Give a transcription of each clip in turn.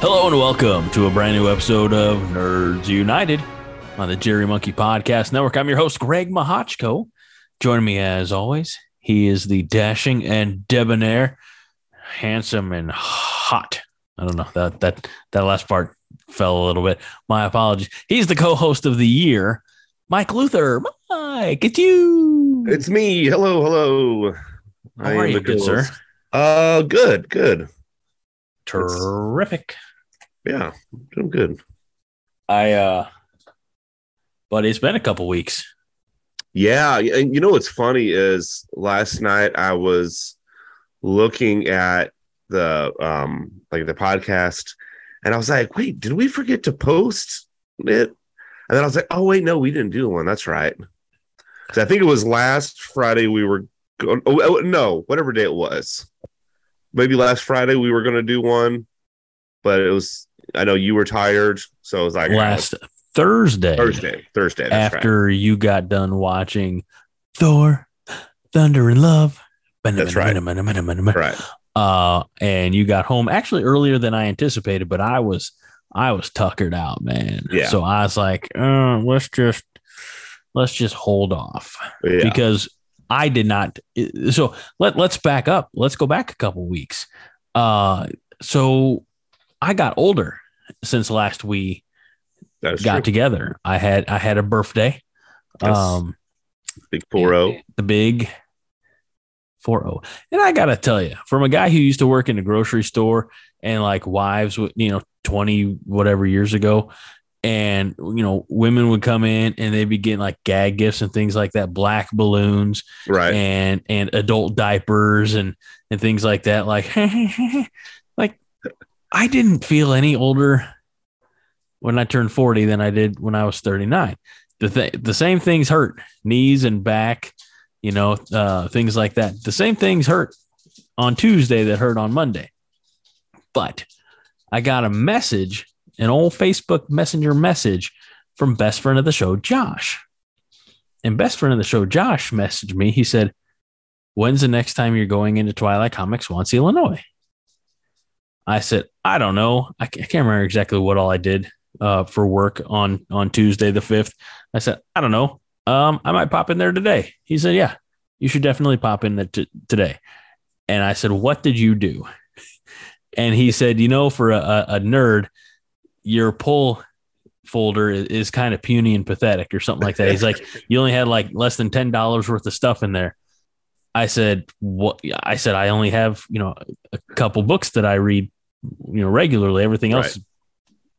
Hello and welcome to a brand new episode of Nerds United on the Jittery Monkey Podcast Network. I'm your host, Greg Mahochko. Joining me as always, he is the dashing and debonair, handsome and hot. I don't know that that that last part fell a little bit. My apologies. He's the co-host of the year, Mike Luther. Mike, it's you. It's me. Hello, hello. How are you, good sir? Uh, good, good. Terrific. Yeah, doing good. I uh, but it's been a couple weeks. Yeah, and you know what's funny is last night I was looking at the um like the podcast, and I was like, wait, did we forget to post it? And then I was like, oh wait, no, we didn't do one. That's right. Because I think it was last Friday we were going. Oh, oh no, whatever day it was. Maybe last Friday we were going to do one, but it was. I know you were tired, so it was like Last Thursday, Thursday. Thursday. That's right. after you got done watching Thor, Thunder and Love. That's right. Right. Uh, and you got home actually earlier than I anticipated, but I was I was tuckered out, man. Yeah. So I was like, uh, let's just let's just hold off Yeah. because I did not. So let let's back up. Let's go back a couple weeks. Uh, so I got older since last we got true. together. I had I had a birthday. Yes. Um, Big four oh. zero. the big 4-0. And I gotta tell you, from a guy who used to work in a grocery store and like wives, with you know, 20 whatever years ago, and you know, women would come in and they'd be getting like gag gifts and things like that, black balloons Right. and and adult diapers and and things like that. Like, like I didn't feel any older when I turned 40 than I did when I was 39. The th- the same things hurt, knees and back, you know, uh, things like that. The same things hurt on Tuesday that hurt on Monday. But I got a message, an old Facebook Messenger message from best friend of the show, Josh. And best friend of the show, Josh, messaged me. He said, When's the next time you're going into Twilight Comics, Swansea, Illinois? I said, I don't know. I can't remember exactly what all I did uh, for work on on Tuesday the fifth. I said, I don't know. Um, I might pop in there today. He said, Yeah, you should definitely pop in t- today. And I said, What did you do? And he said, You know, for a, a, nerd, your pull folder is, is kind of puny and pathetic or something like that. He's like, You only had like less than ten dollars worth of stuff in there. I said, What? I said, I only have you know a couple books that I read, you know, regularly. Everything else, Right.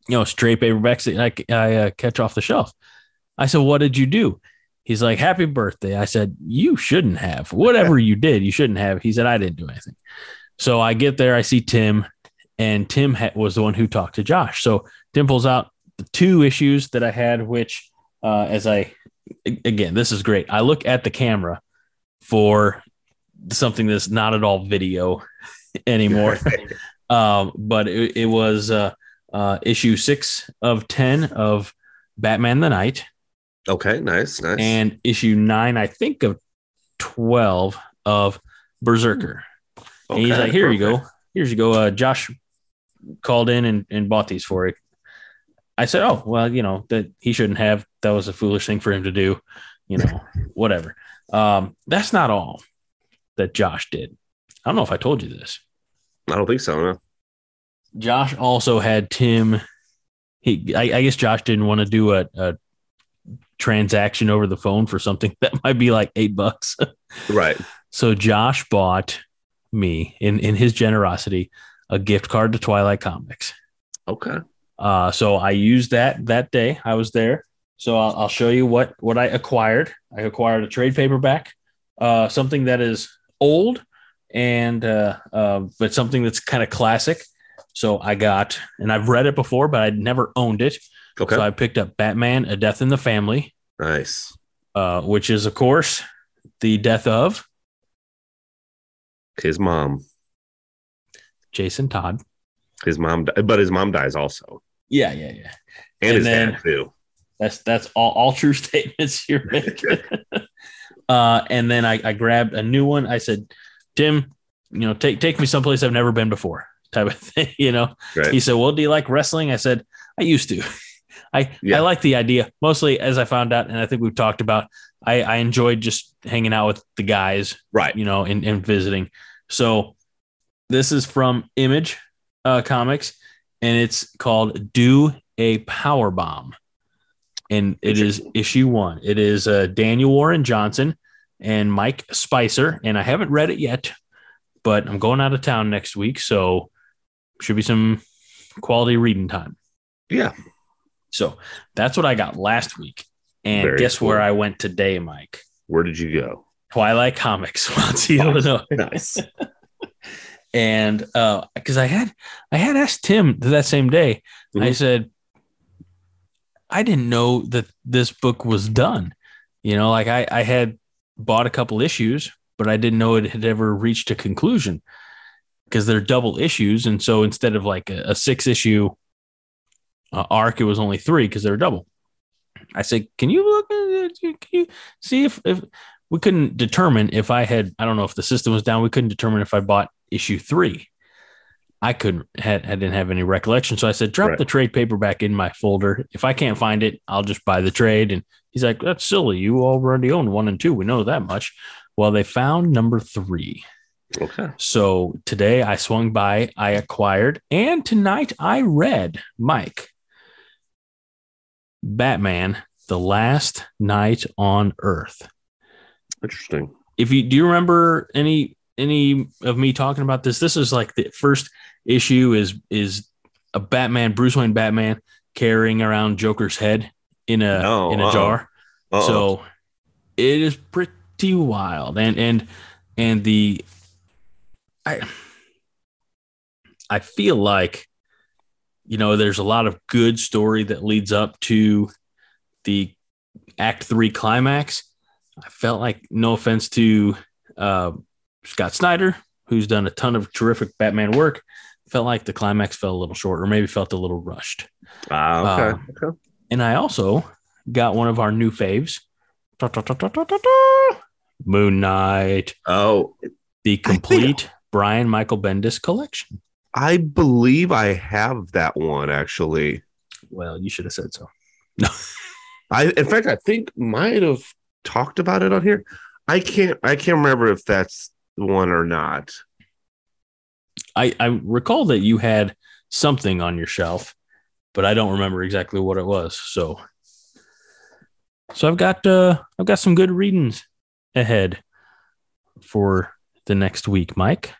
you know, straight paperbacks that I, I uh, catch off the shelf. I said, What did you do? He's like, Happy birthday. I said, You shouldn't have. Whatever you did, you shouldn't have. He said, I didn't do anything. So I get there, I see Tim, and Tim ha- was the one who talked to Josh. So Tim pulls out the two issues that I had, which, uh, as I, again, this is great. I look at the camera for something that's not at all video anymore. Um, but it, it was uh, uh, issue six of 10 of Batman the Knight okay. Nice. Nice. and issue nine, I think, of 12 of Berserker. Okay, And he's like, here you go. perfect. Here's you go. Uh, Josh called in and, and bought these for it. I said, oh, well, you know, that he shouldn't have. That was a foolish thing for him to do. You know, whatever. Um, that's not all that Josh did. I don't know if I told you this. I don't think so. No. Josh also had Tim. He, I, I guess Josh didn't want to do a, a transaction over the phone for something that might be like eight bucks. Right. So Josh bought me in in his generosity a gift card to Twilight Comics. Okay. Uh, so I used that that day. I was there. So I'll, I'll show you what what I acquired. I acquired a trade paperback, uh, something that is old and uh, uh, but something that's kind of classic So I got, and I've read it before, but I'd never owned it. Okay. So I picked up Batman: A Death in the Family, nice. uh, which is, of course, the death of His mom. Jason Todd. His mom, but his mom dies also, Yeah, yeah, yeah. and, And his then- dad too. That's that's all, all true statements you're making. uh, and then I, I grabbed a new one. I said, Tim, you know, take take me someplace I've never been before, type of thing. You know. Right. He said, Well, do you like wrestling? I said, I used to. I Yeah. I like the idea. Mostly as I found out, and I think we've talked about, I, I enjoyed just hanging out with the guys, Right. you know, and, and visiting. So this is from Image uh, Comics, and it's called Do a Power Bomb. And it is issue one. It is uh, Daniel Warren Johnson and Mike Spicer. And I haven't read it yet, but I'm going out of town next week. So should be some quality reading time. Yeah. So that's what I got last week. And Very guess cool. where I went today, Mike? Where did you go? Twilight Comics, Swansea, Illinois. Nice. And uh, because I had I had asked Tim that same day, I Mhm. said, I didn't know that this book was done. You know, like I, I had bought a couple issues, but I didn't know it had ever reached a conclusion because they're double issues. And so instead of like a, a six issue uh, arc, it was only three because they're double. I said, Can you look? Can you see if, if we couldn't determine if I had, I don't know if the system was down, we couldn't determine if I bought issue three. I couldn't, had, I didn't have any recollection. So I said, drop Right. the trade paperback in my folder. If I can't find it, I'll just buy the trade. And he's like, that's silly. You already own one and two. We know that much. Well, they found number three. Okay. So today I swung by, I acquired, and tonight I read Mike Batman, The Last Knight on Earth. Interesting. If you do you remember any any of me talking about this? This is like the first issue is is a Batman, Bruce Wayne Batman carrying around Joker's head in a No, in a uh-uh. jar. Uh-oh. So it is pretty wild. And and and the I I feel like you know there's a lot of good story that leads up to the act 3 climax. I felt like no offense to uh, Scott Snyder who's done a ton of terrific Batman work felt like the climax fell a little short or maybe felt a little rushed. Ah, okay. Um, okay. And I also got one of our new faves, ta, ta, ta. Moon Knight, Oh, the complete Brian Michael Bendis collection. I believe I have that one actually. Well, you should have said so. No. I in fact I think might have talked about it on here. I can't I can't remember if that's one or not. I, I recall that you had something on your shelf, but I don't remember exactly what it was. So, so I've got uh, I've got some good readings ahead for the next week, Mike.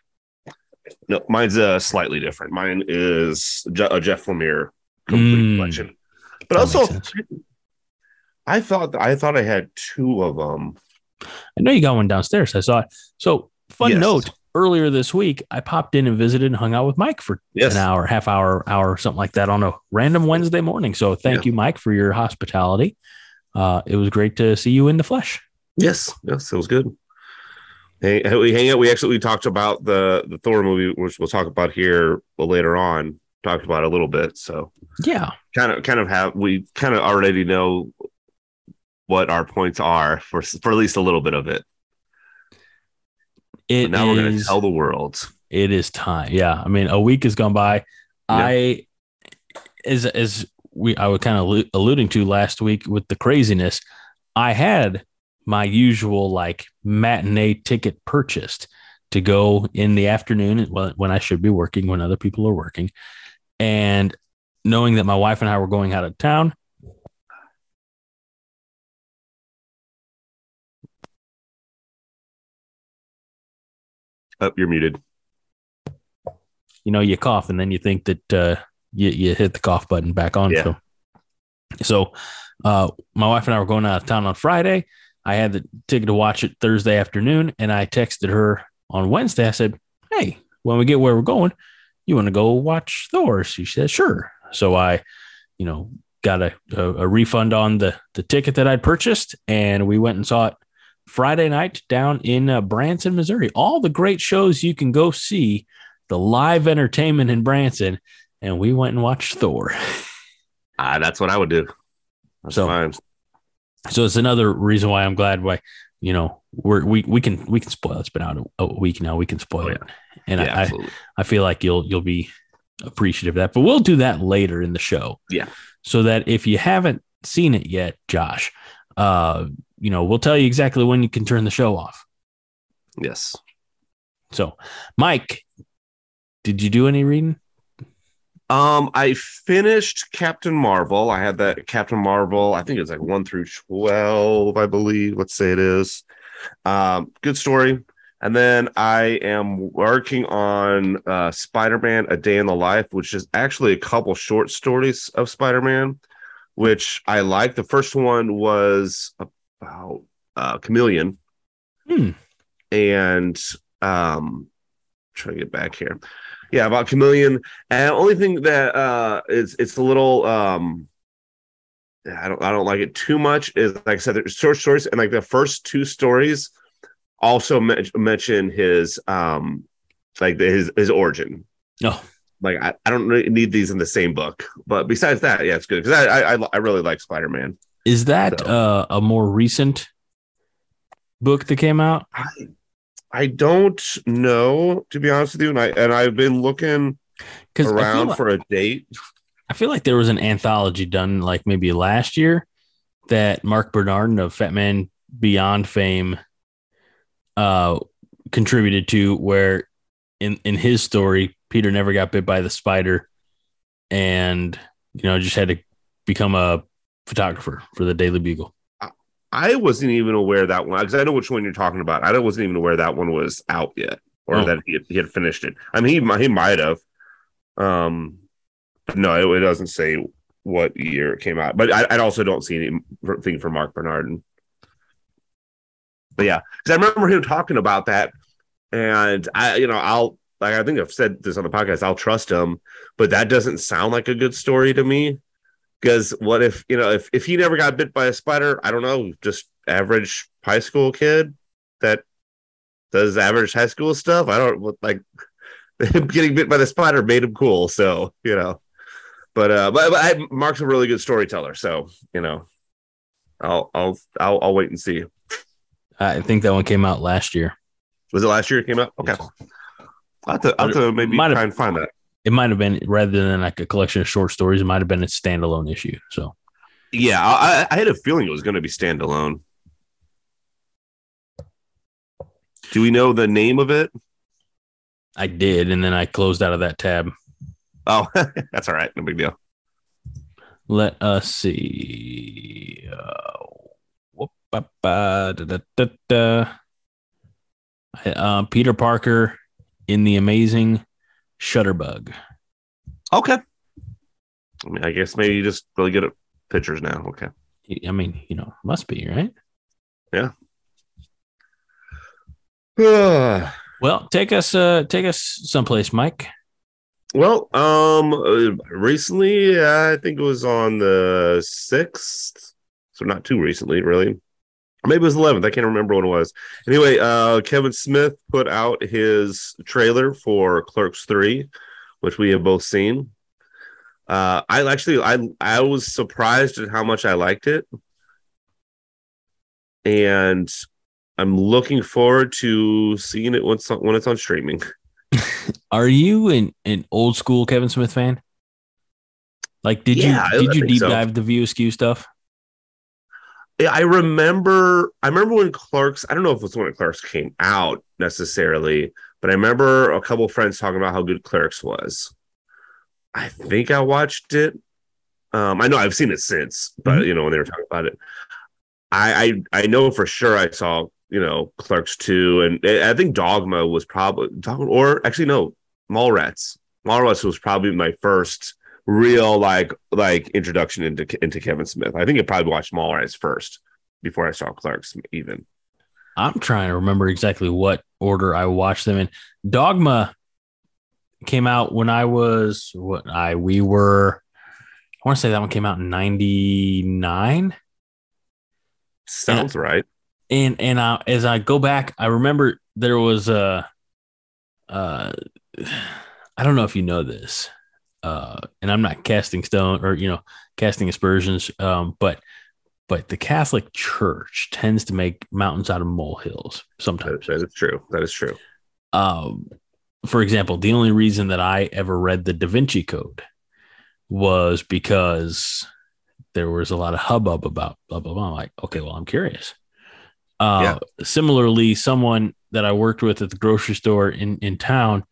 No, mine's uh slightly different. Mine is Je- a Jeff Lemire complete Mm. collection. But also. I thought I thought I had two of them. I know you got one downstairs. I saw it. So, fun Yes. note earlier this week, I popped in and visited and hung out with Mike for Yes. an hour, half hour, hour, something like that on a random Wednesday morning. So, thank you, Mike, for your hospitality. Uh, it was great to see you in the flesh. Yes, yes, it was good. Hey, we hang out. We actually we talked about the the Thor movie, which we'll talk about here later on. Talked about a little bit, so Yeah. kind of kind of have we kind of already know what our points are for for at least a little bit of it. It But now we're going to tell the world. it is time. Yeah. I mean, a week has gone by. I, as, as we, I was kind of alluding to last week with the craziness, I had my usual like matinee ticket purchased to go in the afternoon when I should be working, when other people are working. And knowing that my wife and I were going out of town, Oh, you're muted. you know, you cough and then you think that uh, you, you hit the cough button back on. Yeah. So, so uh, my wife and I were going out of town on Friday. I had the ticket to watch it Thursday afternoon, and I texted her on Wednesday. I said, "Hey, when we get where we're going, you want to go watch Thor? She said, sure. So I, you know, got a, a, a refund on the, the ticket that I'd purchased and we went and saw it Friday night down in uh, Branson, Missouri. All the great shows you can go see, the live entertainment in Branson. And we went and watched Thor. Ah, that's what I would do. That's So- fine. So it's another reason why I'm glad why, you know, we're, we, we can, we can spoil. It's been out a, a week now. We can spoil Oh, yeah. it. And yeah, I, I. I feel like you'll you'll be appreciative of that. But we'll do that later in the show. Yeah. So that if you haven't seen it yet, Josh, uh, you know, we'll tell you exactly when you can turn the show off. yes. So, Mike, did you do any reading? Um, I finished Captain Marvel. I had that Captain Marvel. I think it's like one through twelve, I believe. Let's say it is. Um, good story. And then I am working on uh, Spider-Man: A Day in the Life, which is actually a couple short stories of Spider-Man, which I like. The first one was about uh, Chameleon, Hmm. and um, trying to get back here. Yeah, about Chameleon. And only thing that uh is it's a little um I don't I don't like it too much is like I said, there's short stories, and like the first two stories also men- mention his um like the, his his origin. Oh, Like I, I don't really need these in the same book, but besides that, yeah, it's good because I, I I I really like Spider Man. Is that So- uh, a more recent book that came out? I I don't know to be honest with you, and I and I've been looking Because I feel, around like, for a date. I feel like there was an anthology done like maybe last year that Marc Bernardin of Fat Man Beyond fame uh contributed to where in in his story Peter never got bit by the spider and you know just had to become a photographer for the Daily Bugle. I wasn't even aware that one because I know which one you're talking about. I wasn't even aware that one was out yet, or Oh. that he had, he had finished it. I mean, he he might have. Um, no, it, it doesn't say what year it came out. But I, I also don't see anything for Marc Bernardin. But yeah, because I remember him talking about that, and I, you know, I'll like I think I've said this on the podcast. I'll trust him, but that doesn't sound like a good story to me. Because what if you know if if he never got bit by a spider? I don't know, just average high school kid that does average high school stuff. I don't like him getting bit by the spider made him cool. So you know, but uh, but, but I, Mark's a really good storyteller. So you know, I'll I'll I'll, I'll wait and see. I think that one came out last year. Was it last year it came out? Okay, I'll have to, I'll have to maybe try and find that. It might have been rather than like a collection of short stories, it might have been a standalone issue. So Yeah, I, I had a feeling it was going to be standalone. Do we know the name of it? I did, and then I closed out of that tab. Oh, that's all right. No big deal. Let us see. Uh, whoop, ba, ba, da, da, da, da. Uh, Peter Parker in the amazing Shutterbug. Okay. I mean, I guess maybe you just really good at pictures now. Okay. I mean, you know, must be right. Yeah. Well, take us, uh, take us someplace, Mike. Well, um, uh, recently, I think it was on the sixth, so not too recently, really. Maybe it was 11th. I can't remember what it was. Anyway, uh, Kevin Smith put out his trailer for Clerks 3, which we have both seen. Uh, I actually, I, I was surprised at how much I liked it. And I'm looking forward to seeing it when it's on, when it's on streaming. Are you an, an old school Kevin Smith fan? Like, did Yeah, you did I you deep so. dive the View Askew stuff? I remember. I remember when Clerks. I don't know if it was when Clerks came out necessarily, but I remember a couple of friends talking about how good Clerks was. I think I watched it. Um, I know I've seen it since, but you know when they were talking about it, I I, I know for sure I saw you know Clerks two, and I I think Dogma was probably Dogma, or actually no, Mallrats. Mallrats was probably my first real like like introduction into into Kevin Smith. I think I probably watched Mallrats first before I saw Clerks even. I'm trying to remember exactly what order I watched them in. Dogma came out when I was what I we were. I want to say that one came out in '99. Sounds right. And and I, as I go back, I remember there was a. Uh, I don't know if you know this, uh, and I'm not casting stone or you know casting aspersions, um, but but the Catholic Church tends to make mountains out of molehills sometimes. That, that is true. That is true. Um, for example, the only reason that I ever read the Da Vinci Code was because there was a lot of hubbub about blah blah blah. I'm like, okay, well, I'm curious. Uh, yeah. Similarly, someone that I worked with at the grocery store in in town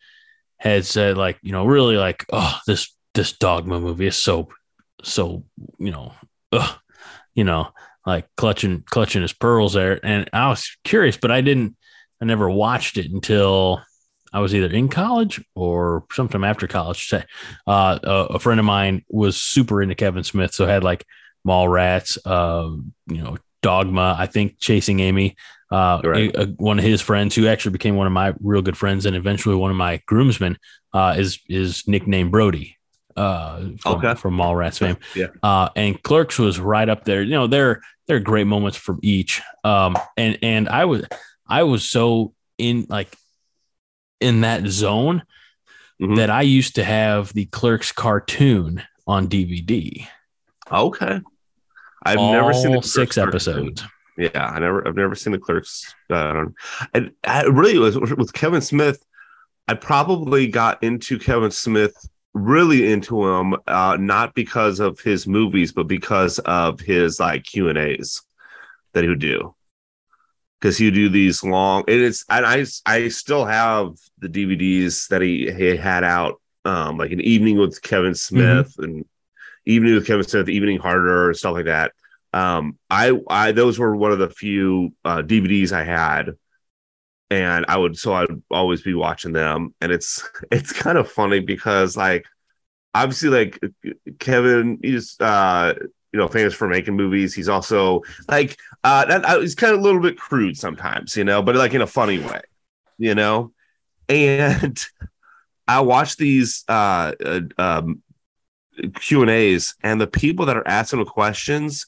had said, like, you know, really like, oh, this this dogma movie is so so you know, ugh, you know, like clutching clutching his pearls there. And I was curious, but I didn't. I never watched it until I was either in college or sometime after college. Uh, a, a, friend of mine was super into Kevin Smith, so had like Mallrats, uh, you know, Dogma. I think Chasing Amy. Uh, right. a, a, one of his friends who actually became one of my real good friends and eventually one of my groomsmen uh, is is nicknamed Brody. Uh, from, okay. from Mallrats fame. Yeah. Uh, and Clerks was right up there. You know, they're they're great moments from each. Um, and and I was I was so in like in that zone mm-hmm. that I used to have the Clerks cartoon on DVD. Okay. I've All never seen the six episodes. Yeah, I never, I've never seen the Clerks. Uh, and I really was with Kevin Smith. I probably got into Kevin Smith really into him, uh, not because of his movies, but because of his like Q and A's that he would do because he would do these long and it's and I I still have the DVDs that he, he had out um like an evening with Kevin Smith mm-hmm. and evening with Kevin Smith, evening harder and stuff like that. Um I I those were one of the few uh DVDs I had and I would so I'd always be watching them and it's it's kind of funny because like obviously like Kevin he's uh you know famous for making movies. He's also like uh, that. Uh, he's kind of a little bit crude sometimes, you know, but like in a funny way, you know. And I watch these uh, uh, um, Q and A's, and the people that are asking the questions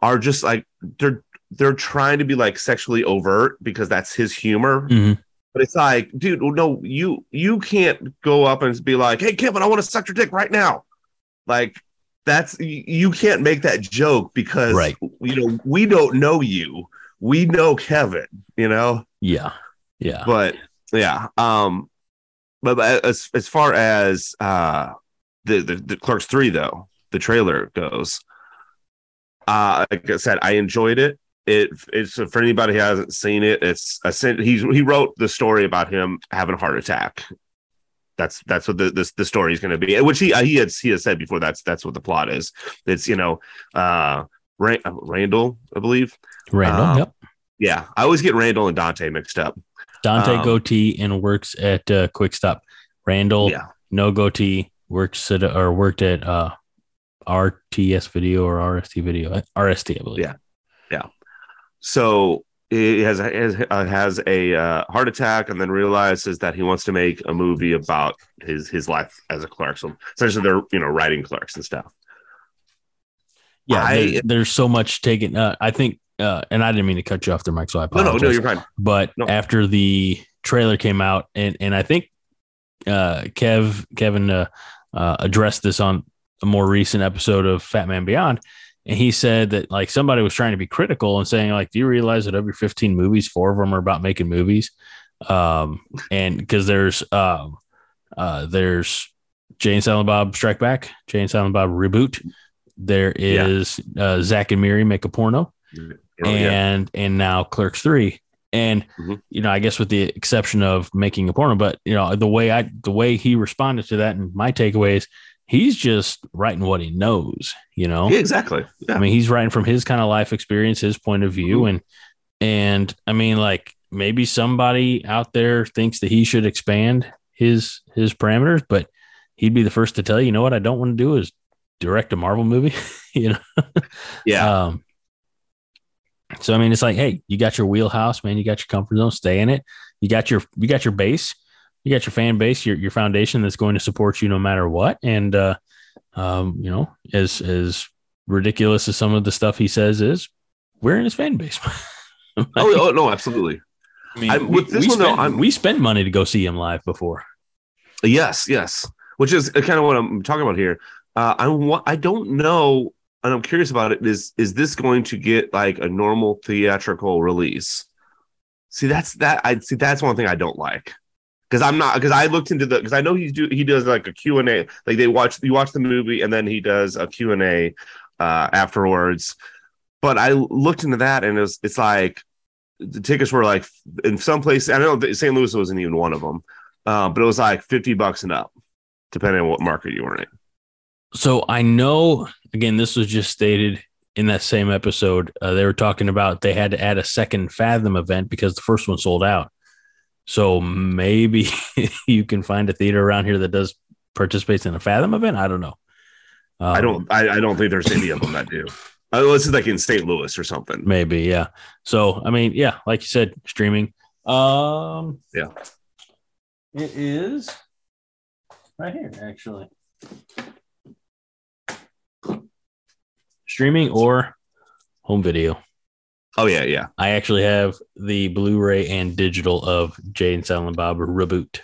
are just like they're they're trying to be like sexually overt because that's his humor. Mm-hmm. But it's like, dude, no, you you can't go up and be like, "Hey, Kevin, I want to suck your dick right now." Like that's you can't make that joke because right. you know we don't know you we know kevin you know yeah yeah but yeah um but as as far as uh the the, the clerks 3 though the trailer goes uh like i said i enjoyed it it it's for anybody who hasn't seen it it's a he's he wrote the story about him having a heart attack that's that's what the this the story is going to be, which he he had he has said before. That's that's what the plot is. It's you know, uh, Rand, Randall, I believe. Randall. Um, yep. Yeah, I always get Randall and Dante mixed up. Dante um, goatee and works at uh, Quick Stop. Randall, yeah. no goatee, works at or worked at uh, RTS Video or RST Video, RST, I believe. Yeah, yeah. So he has has, uh, has a uh, heart attack and then realizes that he wants to make a movie about his his life as a clerk. So essentially, they're you know writing clerks and stuff. Yeah, I, there, there's so much taken. Uh, I think, uh, and I didn't mean to cut you off there, Mike. So I apologize. No, no, no, you're fine. But no. after the trailer came out, and and I think uh, Kev Kevin uh, addressed this on a more recent episode of Fat Man Beyond and he said that like somebody was trying to be critical and saying like do you realize that every 15 movies four of them are about making movies um and because there's um uh there's Jay and Silent Bob Strike Back, Jay and Silent Bob reboot. There is yeah. uh, Zack and Miri make a porno, oh, and yeah. and now Clerks three. And mm-hmm. you know, I guess with the exception of making a porno, but you know, the way I the way he responded to that, and my takeaways he's just writing what he knows, you know? Yeah, exactly. Yeah. I mean, he's writing from his kind of life experience, his point of view. Mm-hmm. And, and I mean, like maybe somebody out there thinks that he should expand his, his parameters, but he'd be the first to tell you, you know what I don't want to do is direct a Marvel movie, you know? Yeah. Um, so I mean, it's like, hey, you got your wheelhouse, man. You got your comfort zone. Stay in it. You got your you got your base. You got your fan base, your your foundation that's going to support you no matter what. And uh, um, you know, as as ridiculous as some of the stuff he says is, we're in his fan base. oh, oh no, absolutely. I mean, I- we, with this we one, though, I'm- we spent money to go see him live before. Yes, yes. Which is kind of what I'm talking about here. Uh, I want. I don't know, and I'm curious about it. Is is this going to get like a normal theatrical release? See, that's that. I see. That's one thing I don't like because I'm not because I looked into the because I know he's do he does like a Q and A. Like they watch you watch the movie and then he does a Q and A uh, afterwards. But I looked into that and it's it's like the tickets were like in some places. I don't know St. Louis wasn't even one of them. Uh, but it was like 50 bucks and up, depending on what market you were in. So I know, again, this was just stated in that same episode. Uh, they were talking about they had to add a second Fathom event because the first one sold out. So maybe you can find a theater around here that does participates in a Fathom event. I don't know. Um, I don't. I, I don't think there's any of them that do. Uh, this is like in St. Louis or something. Maybe, yeah. So I mean, yeah, like you said, streaming. Um, Yeah. it is right here actually. Streaming or home video. Oh yeah, yeah. I actually have the Blu-ray and digital of Jay and Silent Bob reboot.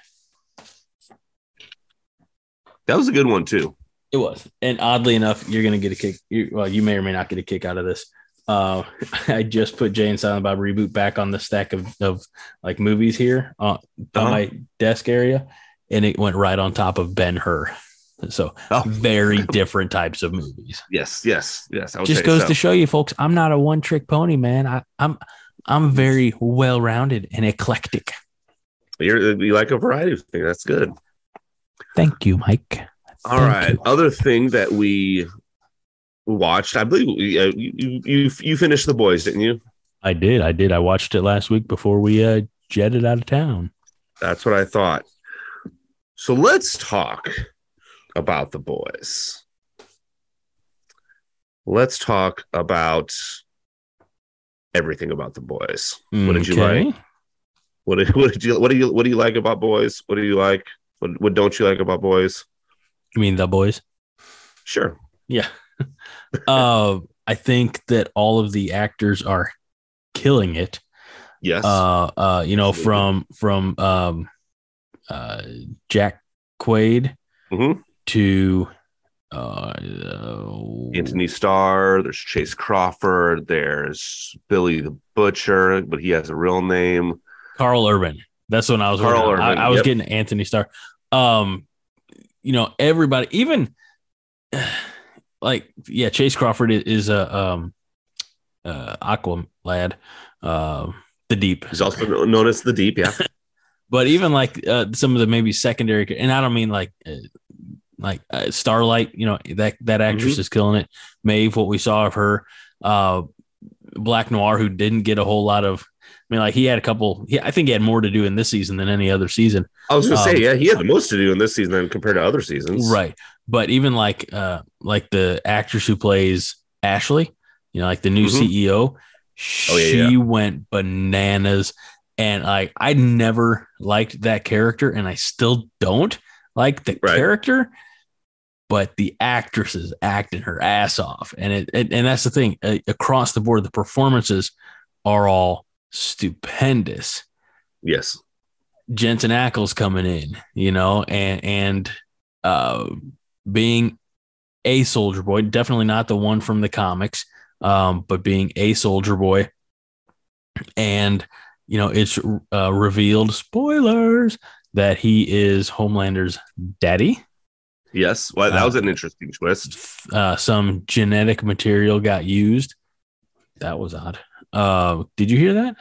That was a good one too. It was, and oddly enough, you're gonna get a kick. You, well, you may or may not get a kick out of this. Uh, I just put Jay and Silent Bob reboot back on the stack of, of like movies here uh, on Uh-huh. my desk area, and it went right on top of Ben Hur. So Oh. very different types of movies. Yes, yes, yes. I would Just goes so. to show you, folks. I'm not a one trick pony, man. I, I'm I'm very well rounded and eclectic. You're, you like a variety of things. That's good. Thank you, Mike. All Thank right. you. Other thing that we watched, I believe uh, you, you you you finished the boys, didn't you? I did. I did. I watched it last week before we uh, jetted out of town. That's what I thought. So let's talk about the boys. Let's talk about everything about the boys. What did you Okay. like? What did, what did you what do you what do you like about boys? What do you like? What what don't you like about boys? You mean the boys? Sure. Yeah. uh, I think that all of the actors are killing it. Yes. Uh, uh, you know, from from um, uh, Jack Quaid Mhm. To uh, Anthony Starr, there's Chace Crawford, there's Billy the Butcher, but he has a real name. Karl Urban. That's when I was Karl. Urban, I, I was yep. getting Anthony Starr. Um, you know, everybody, even like yeah, Chace Crawford is, is a um uh Aqua lad, uh, the deep. He's also known as the Deep, yeah. But even like uh, some of the maybe secondary, and I don't mean like uh, like uh, Starlight. You know that that actress is killing it. Maeve, what we saw of her, uh, Black Noir, who didn't get a whole lot of. I mean, like he had a couple. He, I think he had more to do in this season than any other season. I was gonna Um, say, yeah, he had the most to do in this season than compared to other seasons. Right. But even like uh like the actress who plays Ashley, you know, like the new Mhm. CEO, she Oh, yeah, yeah. went bananas. And like I never liked that character, and I still don't like the Right. character, but the actress is acting her ass off. And it, it and that's the thing. Uh, across the board, the performances are all stupendous. Yes. Jensen Ackles coming in, you know, and and uh, being a Soldier Boy, definitely not the one from the comics, um, but being a Soldier Boy, and you know, it's uh, revealed spoilers that he is Homelander's daddy. Yes. Well, that Uh, was an interesting twist. Uh, some genetic material got used. That was odd. Uh, did you hear that?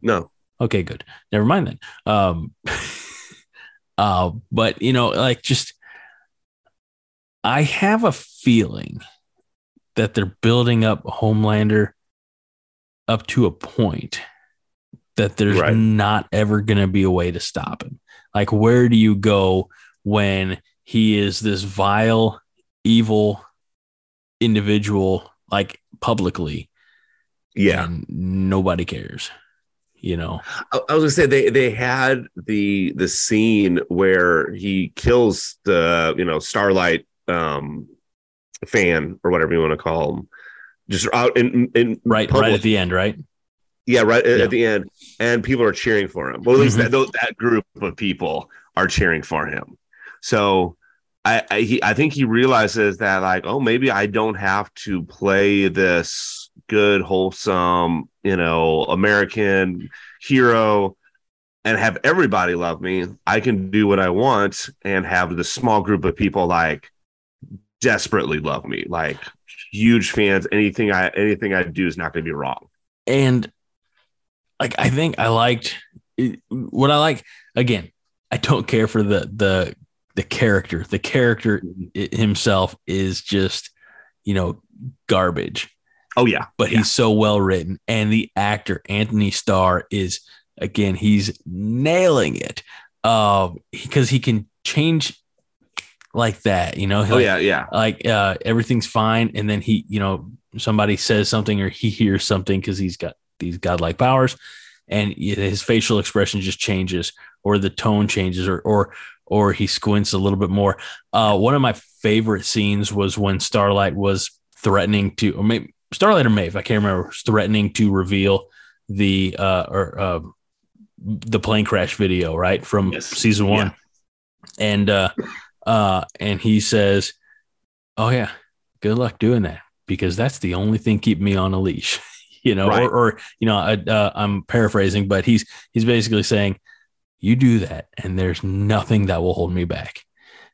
No. Okay, good. Never mind then. Um, uh, but you know, like just, I have a feeling that they're building up Homelander up to a point that there's Right. not ever going to be a way to stop him. Like, where do you go when he is this vile, evil individual, like publicly, Yeah. and nobody cares. you know. I, I was gonna say they they had the the scene where he kills the you know Starlight um fan or whatever you want to call him, just out in in Right, public. right at the end, right? Yeah right at, Yeah. at the end, and people are cheering for him. Well, at least Mhm. that that group of people are cheering for him. So. I I, he, I think he realizes that like oh maybe I don't have to play this good wholesome you know American hero and have everybody love me. I can do what I want and have this small group of people like desperately love me, like huge fans. Anything I anything I do is not going to be wrong. and like I think I liked what I like again. I don't care for the the the character. The character himself is just you know garbage, Oh yeah, but he's so well written, and the actor Anthony Starr is again he's nailing it. Uh, because he can change like that, you know. oh like- yeah, yeah, like uh, everything's fine, and then he, you know, somebody says something or he hears something because he's got these godlike powers, and his facial expression just changes, or the tone changes, or or or he squints a little bit more. Uh, one of my favorite scenes was when Starlight was threatening to, or maybe Starlight or Maeve, I can't remember, was threatening to reveal the uh, or uh, the plane crash video, right from Yes. season one, and uh, uh, and he says, "Oh yeah, good luck doing that because that's the only thing keeping me on a leash." you know, Right. or, or you know, I, uh, I'm paraphrasing, but he's he's basically saying, "You do that, and there's nothing that will hold me back."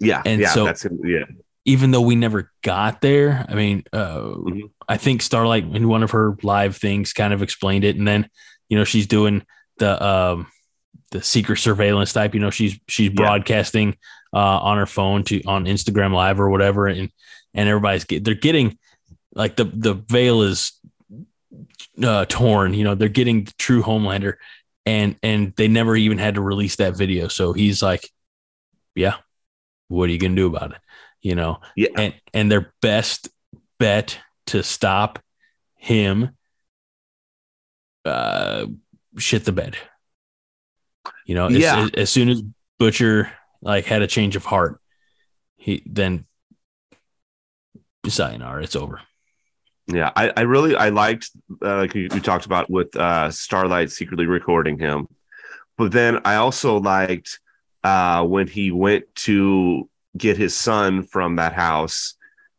yeah, And yeah. so- that's yeah, Even though we never got there, I mean, uh, Mhm. I think Starlight in one of her live things kind of explained it, and then you know she's doing the um, the secret surveillance type. You know, she's she's Yeah. broadcasting uh, on her phone to on Instagram Live or whatever, and and everybody's get, they're getting like the the veil is uh, torn. You know, they're getting the true Homelander, and and they never even had to release that video. So he's like, yeah, what are you gonna do about it? You know, yeah, and and their best bet to stop him uh shit the bed you know as, Yeah. as, as soon as butcher like had a change of heart he then sayonara it's over yeah. I, I really I liked uh, like you, you talked about with uh, Starlight secretly recording him, but then I also liked uh, when he went to get his son from that house,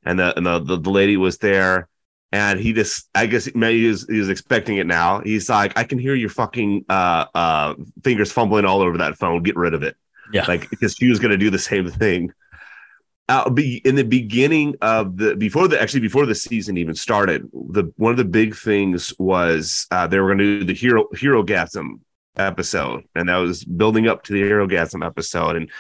and the and the, the, the lady was there, and he just I guess maybe he was, he was expecting it now. He's like, I can hear your fucking uh, uh, fingers fumbling all over that phone. Get rid of it. yeah like because she was going to do the same thing. Uh, be in the beginning of the before the actually before the season even started, the one of the big things was uh, they were going to do the hero Herogasm episode, and that was building up to the Herogasm episode and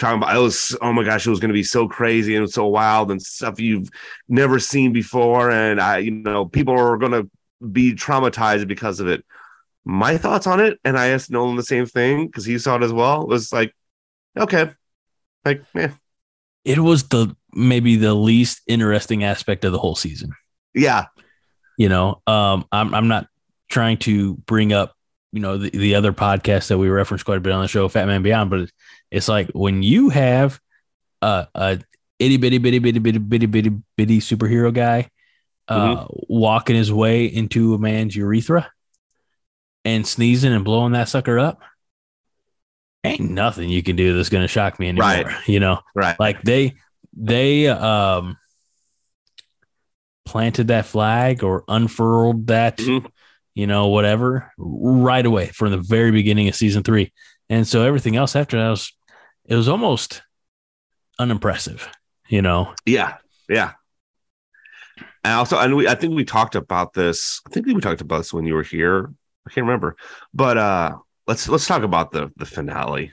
talking about it was oh my gosh it was going to be so crazy and so wild and stuff you've never seen before and I you know people are going to be traumatized because of it. My thoughts on it, and I asked Nolan the same thing because he saw it as well. Was like okay like yeah it was the maybe the least interesting aspect of the whole season. Yeah. You know um i'm, I'm not trying to bring up you know the, the other podcast that we reference quite a bit on the show fat man beyond but it's like when you have a, a itty bitty bitty bitty bitty bitty bitty bitty superhero guy uh walking his way into a man's urethra and sneezing and blowing that sucker up ain't nothing you can do that's going to shock me anymore Right. you know? Right. Like they they um planted that flag or unfurled that Mhm. you know whatever right away from the very beginning of season three. And so everything else after that was it was almost unimpressive you know? Yeah. Yeah. And also and we i think we talked about this i think we talked about this when you were here. I can't remember. But uh let's let's talk about the the finale.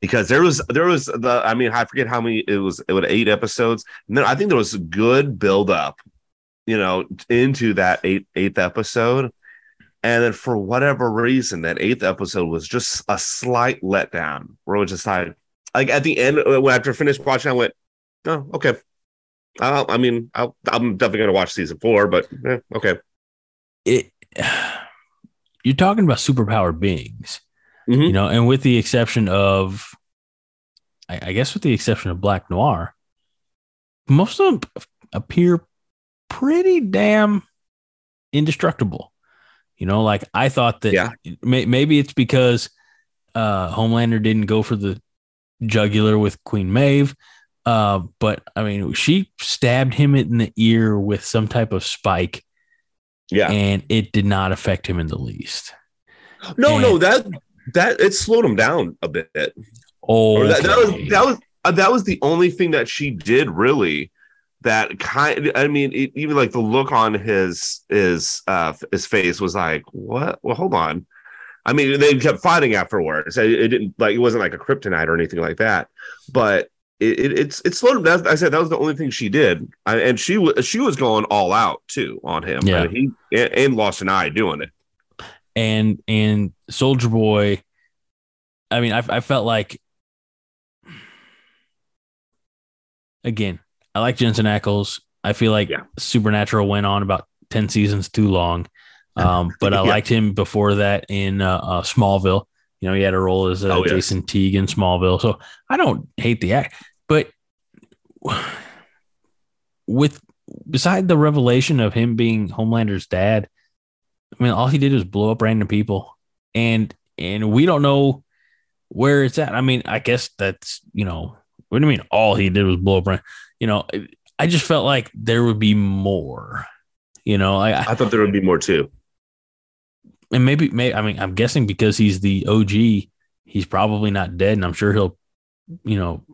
Because there was there was the i mean i forget how many it was it was eight episodes. And then i think there was a good build up you know into that eight eighth episode. And then for whatever reason that eighth episode was just a slight letdown where it was just like like at the end uh, after I finished watching i went oh okay. I i mean I'll, i'm definitely to watch season four but eh, okay. It you're talking about superpowered beings, Mhm. you know, and with the exception of, I, I guess, with the exception of Black Noir, most of them appear pretty damn indestructible. You know, like I thought that Yeah. may, maybe it's because uh, Homelander didn't go for the jugular with Queen Maeve. Uh, but I mean, she stabbed him in the ear with some type of spike, Yeah. and it did not affect him in the least. No, no, that that it slowed him down a bit. Oh, Or that, that was that was uh, that was the only thing that she did really that kind I mean it, even like the look on his his uh his face was like what well hold on I mean they kept fighting afterwards it, it didn't like it wasn't like a kryptonite or anything like that but it, it it's it slowed him down I said that was the only thing she did I, and she was she was going all out too on him Yeah. I he and, and lost an eye doing it and and Soldier Boy. I mean, I, I felt like again, I like Jensen Ackles. I feel like Yeah. Supernatural went on about ten seasons too long, um, but I Yeah. liked him before that in uh, uh, Smallville. You know, he had a role as uh, Oh. Jason Teague in Smallville, so I don't hate the act, but with beside the revelation of him being Homelander's dad, I mean, all he did was blow up random people, and and we don't know where it's at. I mean, I guess that's you know, what do you mean? All he did was blow up, you know. I just felt like there would be more, you know. I I thought there would be more too and maybe, maybe I mean, I'm guessing because he's the OG, he's probably not dead, and I'm sure he'll, you know,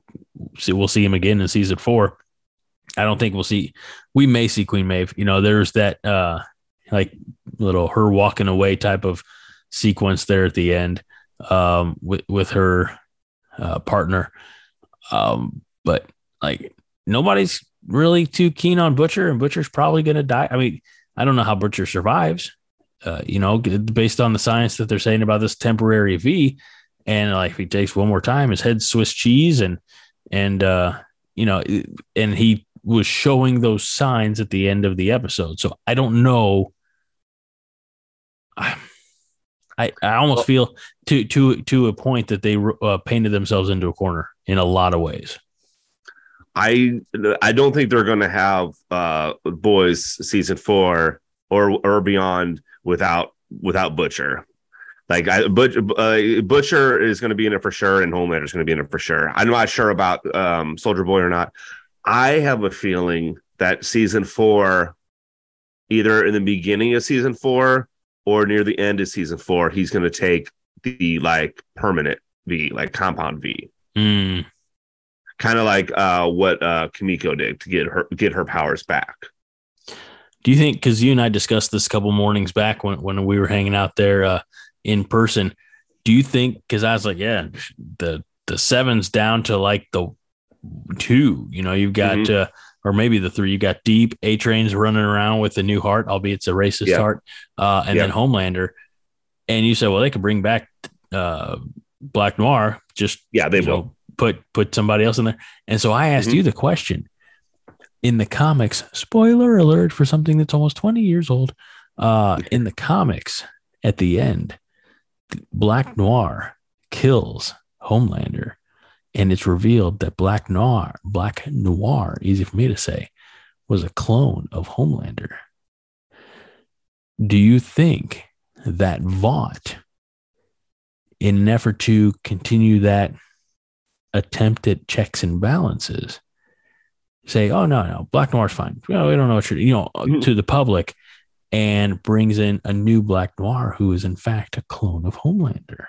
see, we'll see him again in season four. I don't think we'll see. We may see Queen Maeve. You know, there's that uh like little her walking away type of sequence there at the end um with with her uh partner. Um but like nobody's really too keen on Butcher and Butcher's probably going to die. I mean, I don't know how Butcher survives. Uh, you know, based on the science that they're saying about this temporary V, and like if he takes one more time, his head Swiss cheese, and and uh, you know, and he was showing those signs at the end of the episode. So I don't know. I I, I almost feel to to to a point that they uh, painted themselves into a corner in a lot of ways. I I don't think they're going to have uh boys season 4 or or beyond without without Butcher. Like I Butch, uh, Butcher is going to be in it for sure and Homelander is going to be in it for sure. I'm not sure about um Soldier Boy or not. I have a feeling that season 4 either in the beginning of season 4 or near the end of season 4 he's going to take the like permanent V, like compound V Mm, kind of like uh, what uh, Kimiko did to get her get her powers back. Do you think because you and I discussed this a couple mornings back when, when we were hanging out there uh, in person? Do you think because I was like, yeah, the the seven's down to like the two. You know, you've got Mhm. uh, or maybe the three. You got Deep A Train's running around with the new heart, albeit it's a racist Yeah. heart, uh, and Yeah. then Homelander. And you said, well, they could bring back uh, Black Noir. Just Yeah, they will. know, put put somebody else in there. And so I asked Mhm. you the question in the comics. Spoiler alert for something that's almost twenty years old. Uh, in the comics, at the end, Black Noir kills Homelander, and it's revealed that Black Noir, Black Noir, easy for me to say, was a clone of Homelander. Do you think that Vought, in an effort to continue that attempt at checks and balances, say, "Oh no, no, Black Noir's fine. Well, we don't know what you're," you know, Mhm. to the public, and brings in a new Black Noir who is in fact a clone of Homelander.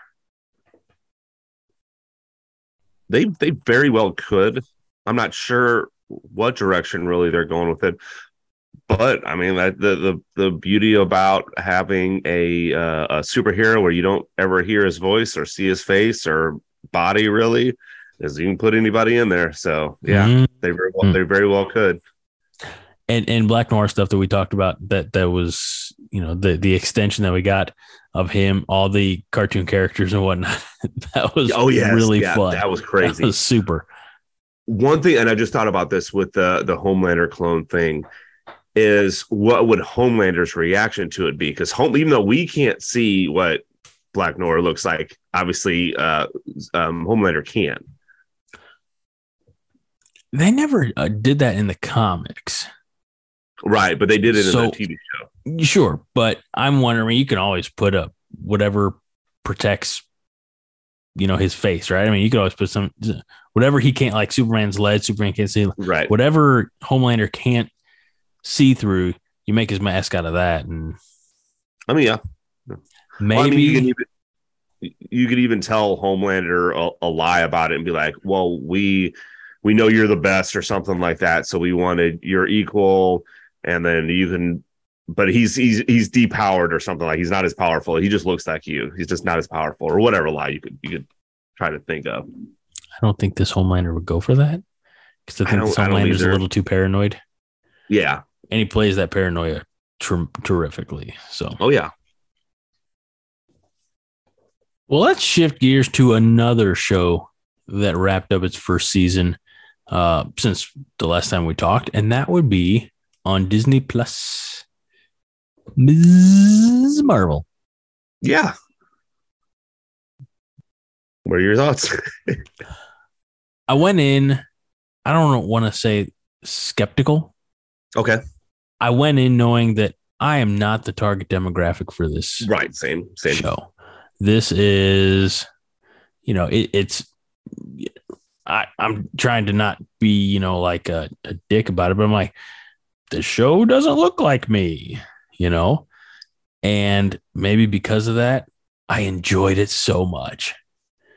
They they very well could. I'm not sure what direction really they're going with it. But I mean, that the the the beauty about having a uh, a superhero where you don't ever hear his voice or see his face or body really is you can put anybody in there. So yeah, Mhm. they very well, they very well could. and and Black Noir stuff that we talked about that that was you know the the extension that we got of him, all the cartoon characters and whatnot. that was Oh yeah, really yeah, fun. That was That crazy. was super. one thing and i just thought about this with the the homelander clone thing is what would Homelander's reaction to it be? Because home, even though we can't see what Black Noir looks like, obviously uh, um, Homelander can. They never uh, did that in the comics. Right, but they did it So- in the TV show. Sure, but I'm wondering you can always put up whatever protects you know his face, right? I mean, you could always put some whatever he can't like Superman's lead, Superman can't see Right. whatever Homelander can't see through, you make his mask out of that and I mean, yeah. maybe Well, I mean, you can even you could even tell Homelander a, a lie about it and be like, "Well, we we know you're the best" or something like that. So we wanted your equal, and then you can. But he's he's he's depowered or something like he's not as powerful. He just looks like you. He's just not as powerful or whatever lie you could you could try to think of. I don't think this Homelander would go for that. Because I think this I don't Homelander's a little too paranoid. Yeah. And he plays that paranoia ter- terrifically. So Oh yeah. Well, let's shift gears to another show that wrapped up its first season uh, since the last time we talked, and that would be on Disney Plus. Ms. Marvel. Yeah. What are your thoughts? I went in, I don't want to say skeptical. okay. I went in knowing that I am not the target demographic for this Right. Same. Same. show. This is, you know, it, it's. I, I'm trying to not be, you know, like a, a dick about it, but I'm like, the show doesn't look like me, you know, and maybe because of that, I enjoyed it so much.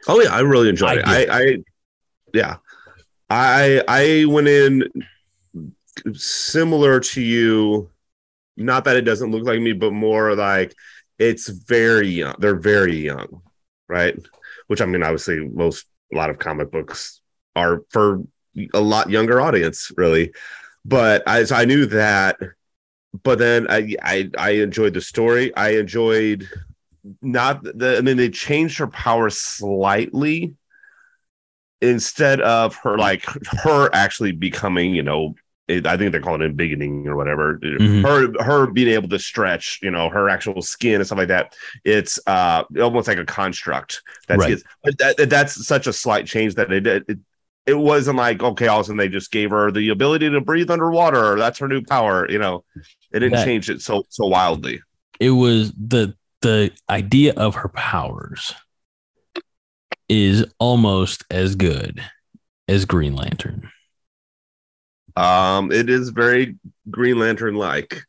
Oh yeah, I really enjoyed I it. I, I yeah. I I went in similar to you. Not that it doesn't look like me, but more like it's very young. They're very young, right? Which I mean, obviously, most a lot of comic books are for a lot younger audience, really. But I so I knew that. But then I I I enjoyed the story. I enjoyed not the I mean they changed her power slightly instead of her like her actually becoming, you know, I think they're calling it beginning or whatever. Mhm. Her her being able to stretch, you know, her actual skin and stuff like that. It's uh almost like a construct. That's Right. that, that's such a slight change that it, it it wasn't like okay, all of a sudden they just gave her the ability to breathe underwater. That's her new power. You know, it didn't That- change it so so wildly. It was the the idea of her powers is almost as good as Green Lantern. Um, it is very Green Lantern like.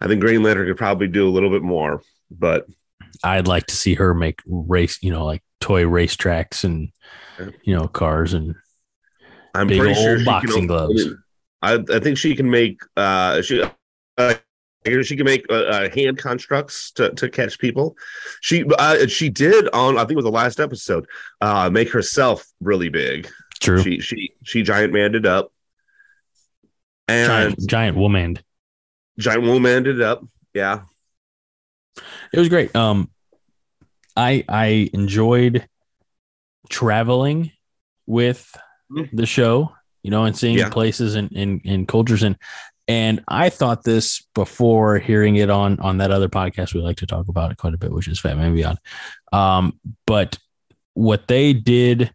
I think Green Lantern could probably do a little bit more, but I'd like to see her make race, you know, like toy racetracks and you know cars and I'm Big pretty sure boxing can, gloves. I, I think she can make uh she uh, she can make uh, uh, hand constructs to, to catch people. She uh, she did on I think it was the last episode uh make herself really big. true She she she giant manned it up. And giant giant woman. giant woman it up. Yeah. It was great. Um, I I enjoyed traveling with. The show, you know, and seeing Yeah. places and, and and cultures and and I thought this before hearing it on on that other podcast we like to talk about it quite a bit, which is Fat Man Beyond. Um, but what they did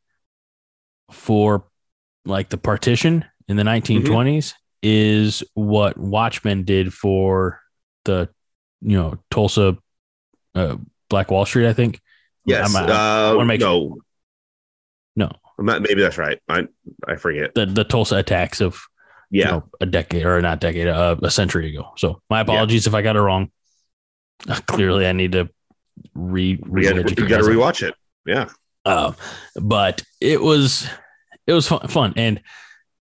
for like the partition in the 1920s is what Watchmen did for the you know Tulsa uh, Black Wall Street, I think. Yes. I'm- I uh, wanna make no. No. Not- maybe that's right. I I forget. The the Tulsa attacks of you Yeah. know, a decade or not decade, uh, a century ago. So my apologies if I got it wrong. Uh, clearly, I need to re re We got to rewatch it. Yeah. Uh, but it was it was fun, fun and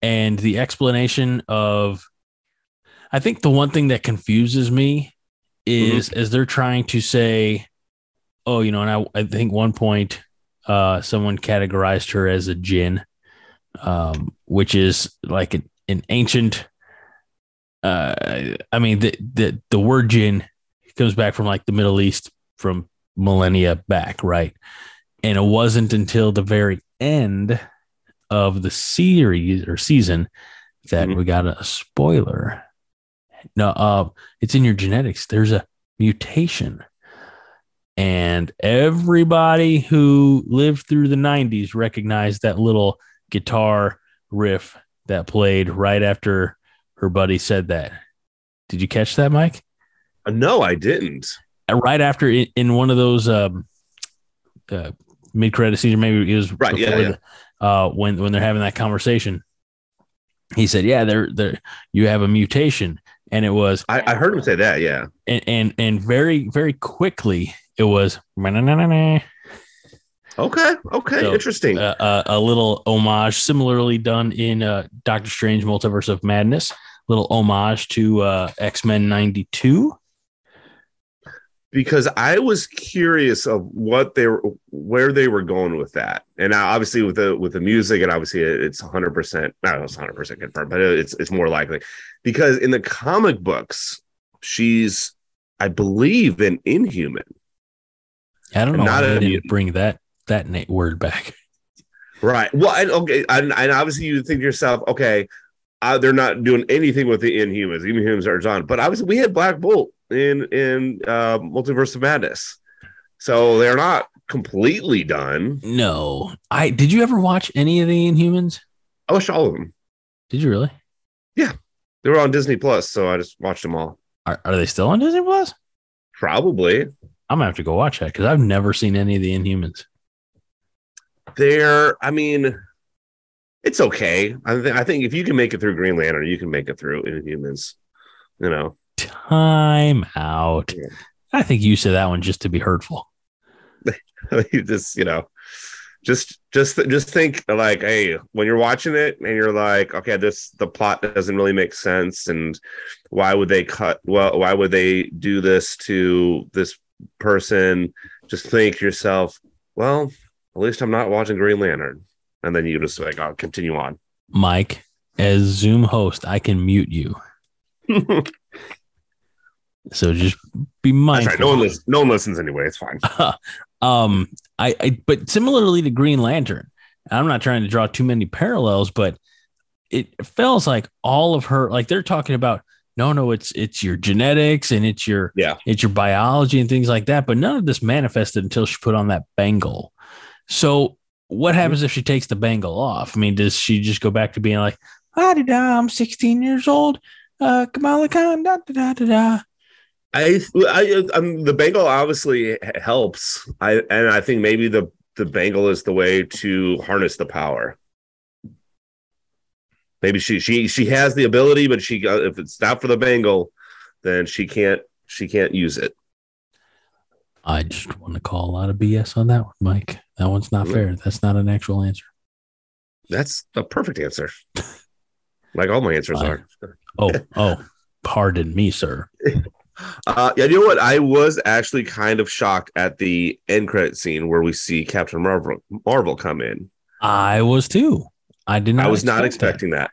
and the explanation of I think the one thing that confuses me is as they're trying to say, oh, you know, and I, I think one point uh someone categorized her as a jinn, um, which is like an, an ancient uh I mean the the the word jinn comes back from like the Middle East from millennia back, right? And it wasn't until the very end of the series or season that Mhm. we got a spoiler. No, uh, it's in your genetics. There's a mutation. And everybody who lived through the 90s recognized that little guitar riff that played right after her buddy said that. Did you catch that, Mike? Uh, no, I didn't. Uh, Right after in, in one of those um, uh, mid credit scenes, maybe it was Right, yeah, before yeah. the- uh, when when they're having that conversation. He said, "Yeah, they're they you have a mutation," and it was I, I heard him say that. Yeah. and and, and very very quickly it was uh, Okay. Okay. So, Interesting. a, a little homage, similarly done in uh, Doctor Strange: Multiverse of Madness. Little homage to uh, X Men '92. because I was curious of what they were, where they were going with that, and now obviously with the with the music, and obviously it's hundred percent, no, it's hundred percent confirmed, but it's it's more likely because in the comic books, she's, I believe, an Inhuman, I don't know. Not why they didn't bring that that word back. right? Well, and okay, and, and obviously you think to yourself, okay, uh, they're not doing anything with the Inhumans. Inhumans are done, but obviously we had Black Bolt in in uh, Multiverse of Madness, so they're not completely done. No, I did. You ever watch any of the Inhumans? I watched all of them. Did you really? Yeah, they were on Disney Plus, so I just watched them all. Are, are they still on Disney Plus? Probably. I'm gonna have to go watch that because I've never seen any of the Inhumans. They're, I mean, it's okay. I, th- I think if you can make it through Green Lantern, you can make it through Inhumans. You know, Time out. Yeah. I think you said that one just to be hurtful. you just, you know, just, just, just think like, hey, when you're watching it and you're like, okay, this, the plot doesn't really make sense. And why would they cut? Well, why would they do this to this person? Just think to yourself, well, at least I'm not watching Green Lantern. And then you just like, I'll continue on. Mike, as Zoom host, I can mute you. So just be mindful. right. No one, listens, no one listens anyway. It's fine. um, I, I, but similarly to Green Lantern, I'm not trying to draw too many parallels, but it feels like all of her, like they're talking about, no, no, it's it's your genetics and it's your Yeah. it's your biology and things like that. But none of this manifested until she put on that bangle. So what happens if she takes the bangle off? I mean, does she just go back to being like, ah, da, da, I'm 16 years old, uh, Kamala Khan, da da da da da. I, I, um, the bangle obviously helps. I, and I think maybe the the bangle is the way to harness the power. Maybe she she she has the ability, but she uh, if it's not for the bangle, then she can't she can't use it. I just want to call a lot of BS on that one, Mike. That one's not Yeah. fair. That's not an actual answer. That's a perfect answer. Like all my answers Fine. are. Oh, oh, pardon me, sir. Uh, yeah, you know what? I was actually kind of shocked at the end credit scene where we see Captain Marvel Marvel come in. I was too. I did not. I was not expect that. expecting that.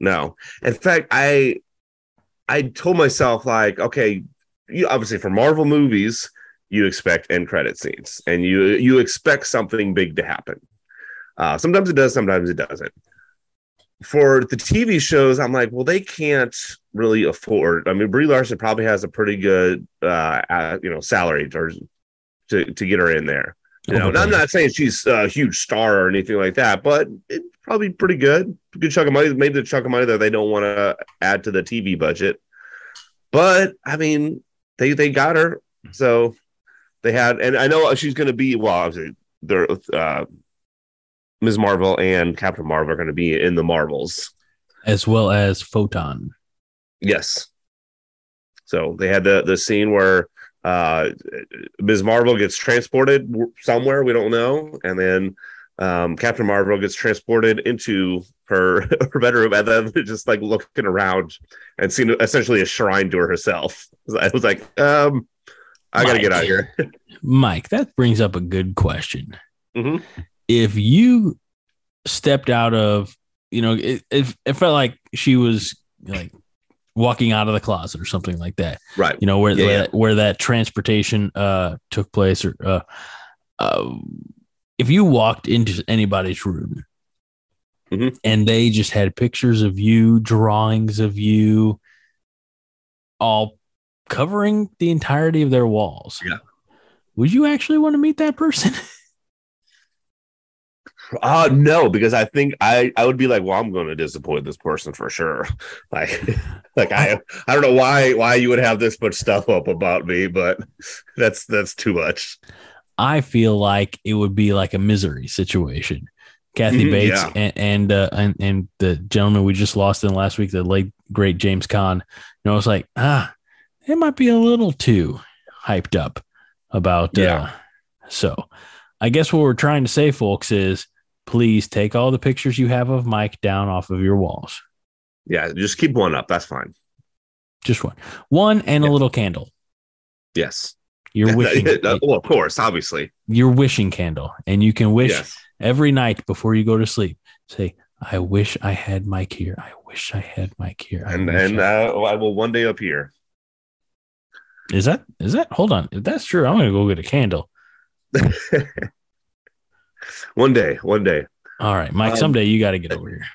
No, in fact, I I told myself like, okay, you obviously for Marvel movies, you expect end credit scenes, and you you expect something big to happen. Uh, sometimes it does, sometimes it doesn't. For the TV shows, I'm like, well, they can't really afford. I mean, Brie Larson probably has a pretty good, uh, uh you know, salary or to to get her in there. You know, I'm not saying she's a huge star or anything like that, but it's probably pretty good. Good chunk of money, maybe the chunk of money that they don't want to add to the TV budget. But I mean, they they got her, so they had, and I know she's going to be. Well, obviously, they're uh, Ms. Marvel and Captain Marvel are going to be in the Marvels. as well as Photon. Yes. So they had the the scene where uh Ms. Marvel gets transported somewhere we don't know, and then um Captain Marvel gets transported into her her bedroom, and then just like looking around and seeing essentially a shrine to her herself. I was like, um, I gotta Mike. get out of here. Mike, that brings up a good question. Mhm. If you stepped out of, you know, it, it, it felt like she was like walking out of the closet or something like that. Right. you know where Yeah, where, yeah. That, where that transportation uh took place or uh, uh if you walked into anybody's room Mhm. and they just had pictures of you drawings of you all covering the entirety of their walls. Yeah. Would you actually want to meet that person? Uh no, because I think I I would be like, well, I'm going to disappoint this person for sure. Like, like I I don't know why why you would have this much stuff up about me, but that's that's too much. I feel like it would be like a misery situation. Kathy Mhm, Bates yeah. and and, uh, and and the gentleman we just lost in last week, the late great James Caan. You know, it's like ah, it might be a little too hyped up about. Yeah. Uh, so, I guess what we're trying to say, folks, is please take all the pictures you have of Mike down off of your walls. Yeah, just keep one up. That's fine. Just one, one, and a little candle. Yes. Your wishing, well, of course, obviously. your wishing candle, and you can wish Yes. every night before you go to sleep. Say, I wish I had Mike here. I wish I had Mike here. I And and I-" uh, I will one day appear. is that is that? Hold on, if that's true, I'm gonna go get a candle. One day, one day. All right, Mike. Um, someday you got to get over here.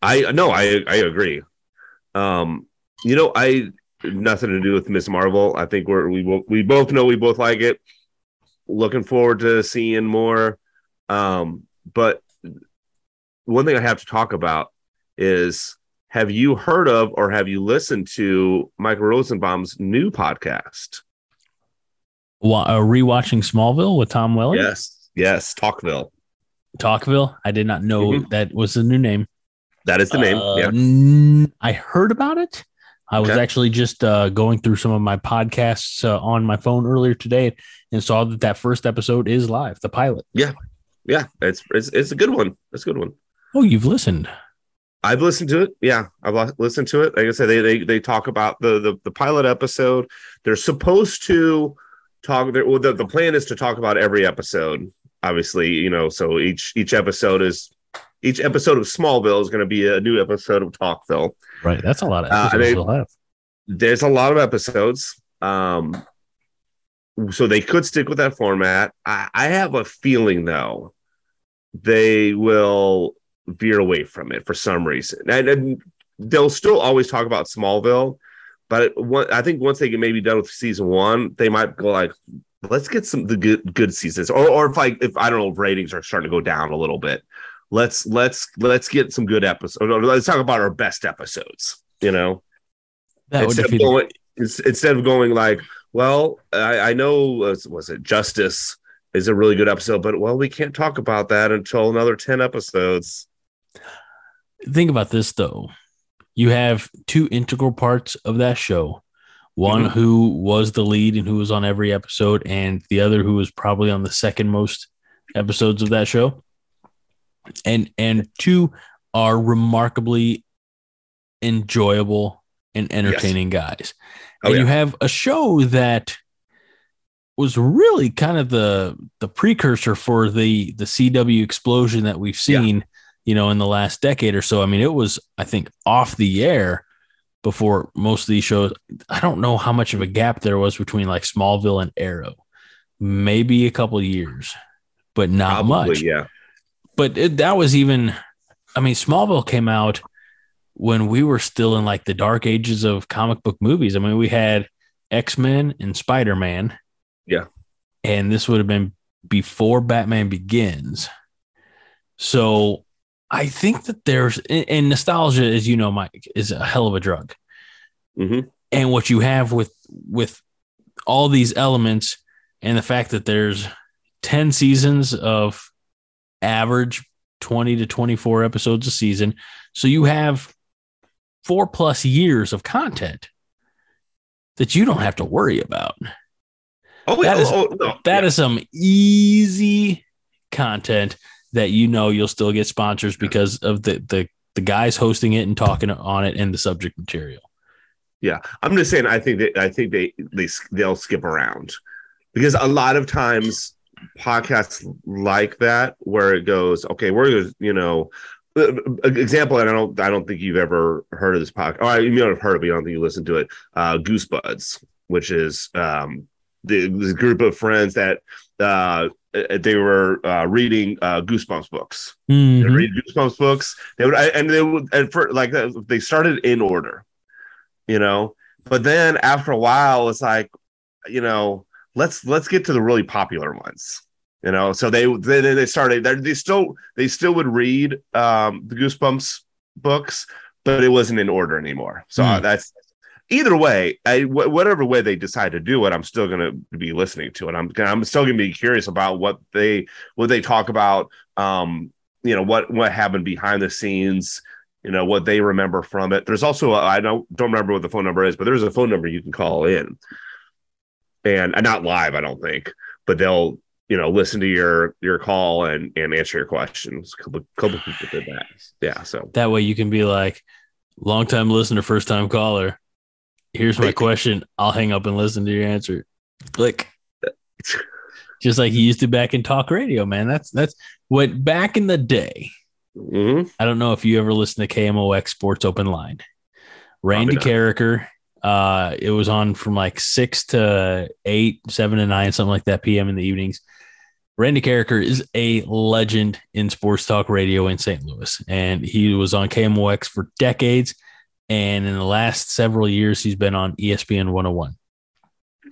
I no, I I agree. Um, you know, I nothing to do with Miss Marvel. I think we're we we both know we both like it. Looking forward to seeing more. Um, but one thing I have to talk about is have you heard of or have you listened to Michael Rosenbaum's new podcast? Wa- uh, rewatching Smallville with Tom Welling. Yes, yes, Talkville. Talkville. I did not know Mhm. that was the new name. That is the name. Uh, yeah. n- I heard about it. I was Okay. actually just uh, going through some of my podcasts uh, on my phone earlier today and saw that that first episode is live, the pilot. Yeah, yeah, it's it's it's a good one. It's a good one. Oh, you've listened. I've listened to it. Yeah, I've listened to it. Like I said, they they they talk about the the, the pilot episode. They're supposed to talk. Well, the, the plan is to talk about every episode. Obviously, you know, so each each episode is each episode of Smallville is going to be a new episode of Talkville. Right. That's a lot of Uh, episodes they- they'll have. There's a lot of episodes. Um, so they could stick with that format. I, I have a feeling though they will veer away from it for some reason, and, and they'll still always talk about Smallville. But one, I think once they get maybe done with season one, they might go like, let's get some the good good seasons, or or if like if I don't know if ratings are starting to go down a little bit, let's let's let's get some good episodes. Let's talk about our best episodes. You know, That would instead of going instead of going like, well, I, I know was, was it Justice is a really good episode, but well, we can't talk about that until another ten episodes. think about this though. You have two integral parts of that show. One Mhm. who was the lead and who was on every episode, and the other who was probably on the second most episodes of that show. And and two are remarkably enjoyable and entertaining guys. Oh, and you have a show that was really kind of the the precursor for the the CW explosion that we've Yeah. seen, you know, in the last decade or so. I mean, it was I think off the air before most of these shows. I don't know how much of a gap there was between like Smallville and Arrow. Maybe a couple years, but not Probably, much yeah. but it, that was even i mean smallville came out when we were still in like the dark ages of comic book movies i mean we had x-men and spider-man Yeah. and this would have been before batman begins so i think that there's and nostalgia as you know mike is a hell of a drug hmm and what you have with with all these elements and the fact that there's 10 seasons of average 20 to 24 episodes a season so you have four plus years of content that you don't have to worry about Oh, yeah. That is- oh, oh, no. That yeah. is some easy content that you know you'll still get sponsors because of the the the guys hosting it and talking on it and the subject material Yeah, I'm just saying. I think that I think they they they'll skip around because a lot of times podcasts like that where it goes, okay, we're you know, uh, uh, example, and I don't I don't think you've ever heard of this podcast. Or you may have heard of it, but I don't think you listened to it. Uh, Goosebuds, which is um the this group of friends that uh they were uh, reading uh, Goosebumps books they Mhm. read Goosebumps books. They would, and they would, and for like uh, they started in order, you know. but then after a while, it's like, you know, let's let's get to the really popular ones. You know, so they they, they started they still they still would read um the Goosebumps books, but it wasn't in order anymore. So Hmm. that's either way, I, wh- whatever way they decide to do it, I'm still going to be listening to it. I'm I'm still going to be curious about what they what they talk about. Um, you know what what happened behind the scenes. You know what they remember from it. There's also I don't don't remember what the phone number is, but there's a phone number you can call in, and, and not live, I don't think, but they'll you know listen to your your call and and answer your questions. A couple, couple people did that. Yeah, so That way you can be like, long time listener, first time caller. Here's my question. I'll hang up and listen to your answer. Click. Just like you used to back in talk radio, man. That's that's what back in the day. mhm. I don't know if you ever listened to KMOX Sports Open Line. Randy Karraker. Uh, it was on from like six to eight, seven to nine, something like that PM in the evenings. Randy Karraker is a legend in sports talk radio in St. Louis, and he was on KMOX for decades. And in the last several years, he's been on ESPN 101.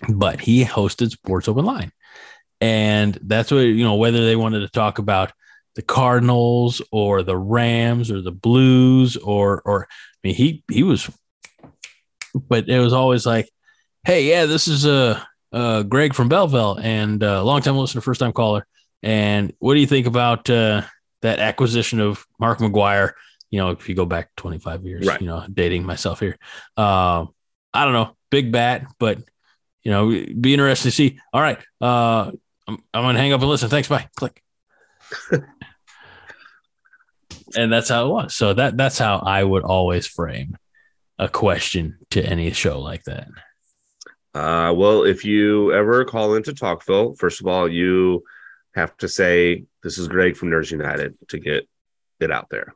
But he hosted Sports Open Line. And that's what, you know, whether they wanted to talk about the Cardinals or the Rams or the Blues or, or, I mean, he, he was, but it was always like, hey, yeah, this is uh, uh, Greg from Belleville and uh, longtime listener, first time caller. And what do you think about uh, that acquisition of Mark McGwire? You know, if you go back 25 years, Right. you know, dating myself here. Um, I don't know, big bat, but you know, be interested to see. All right, uh, I'm, I'm gonna hang up and listen. Thanks, bye. Click. and that's how it was. So that that's how I would always frame a question to any show like that. Uh, well, if you ever call into Talkville, first of all, you have to say this is Greg from Nerds United to get it out there.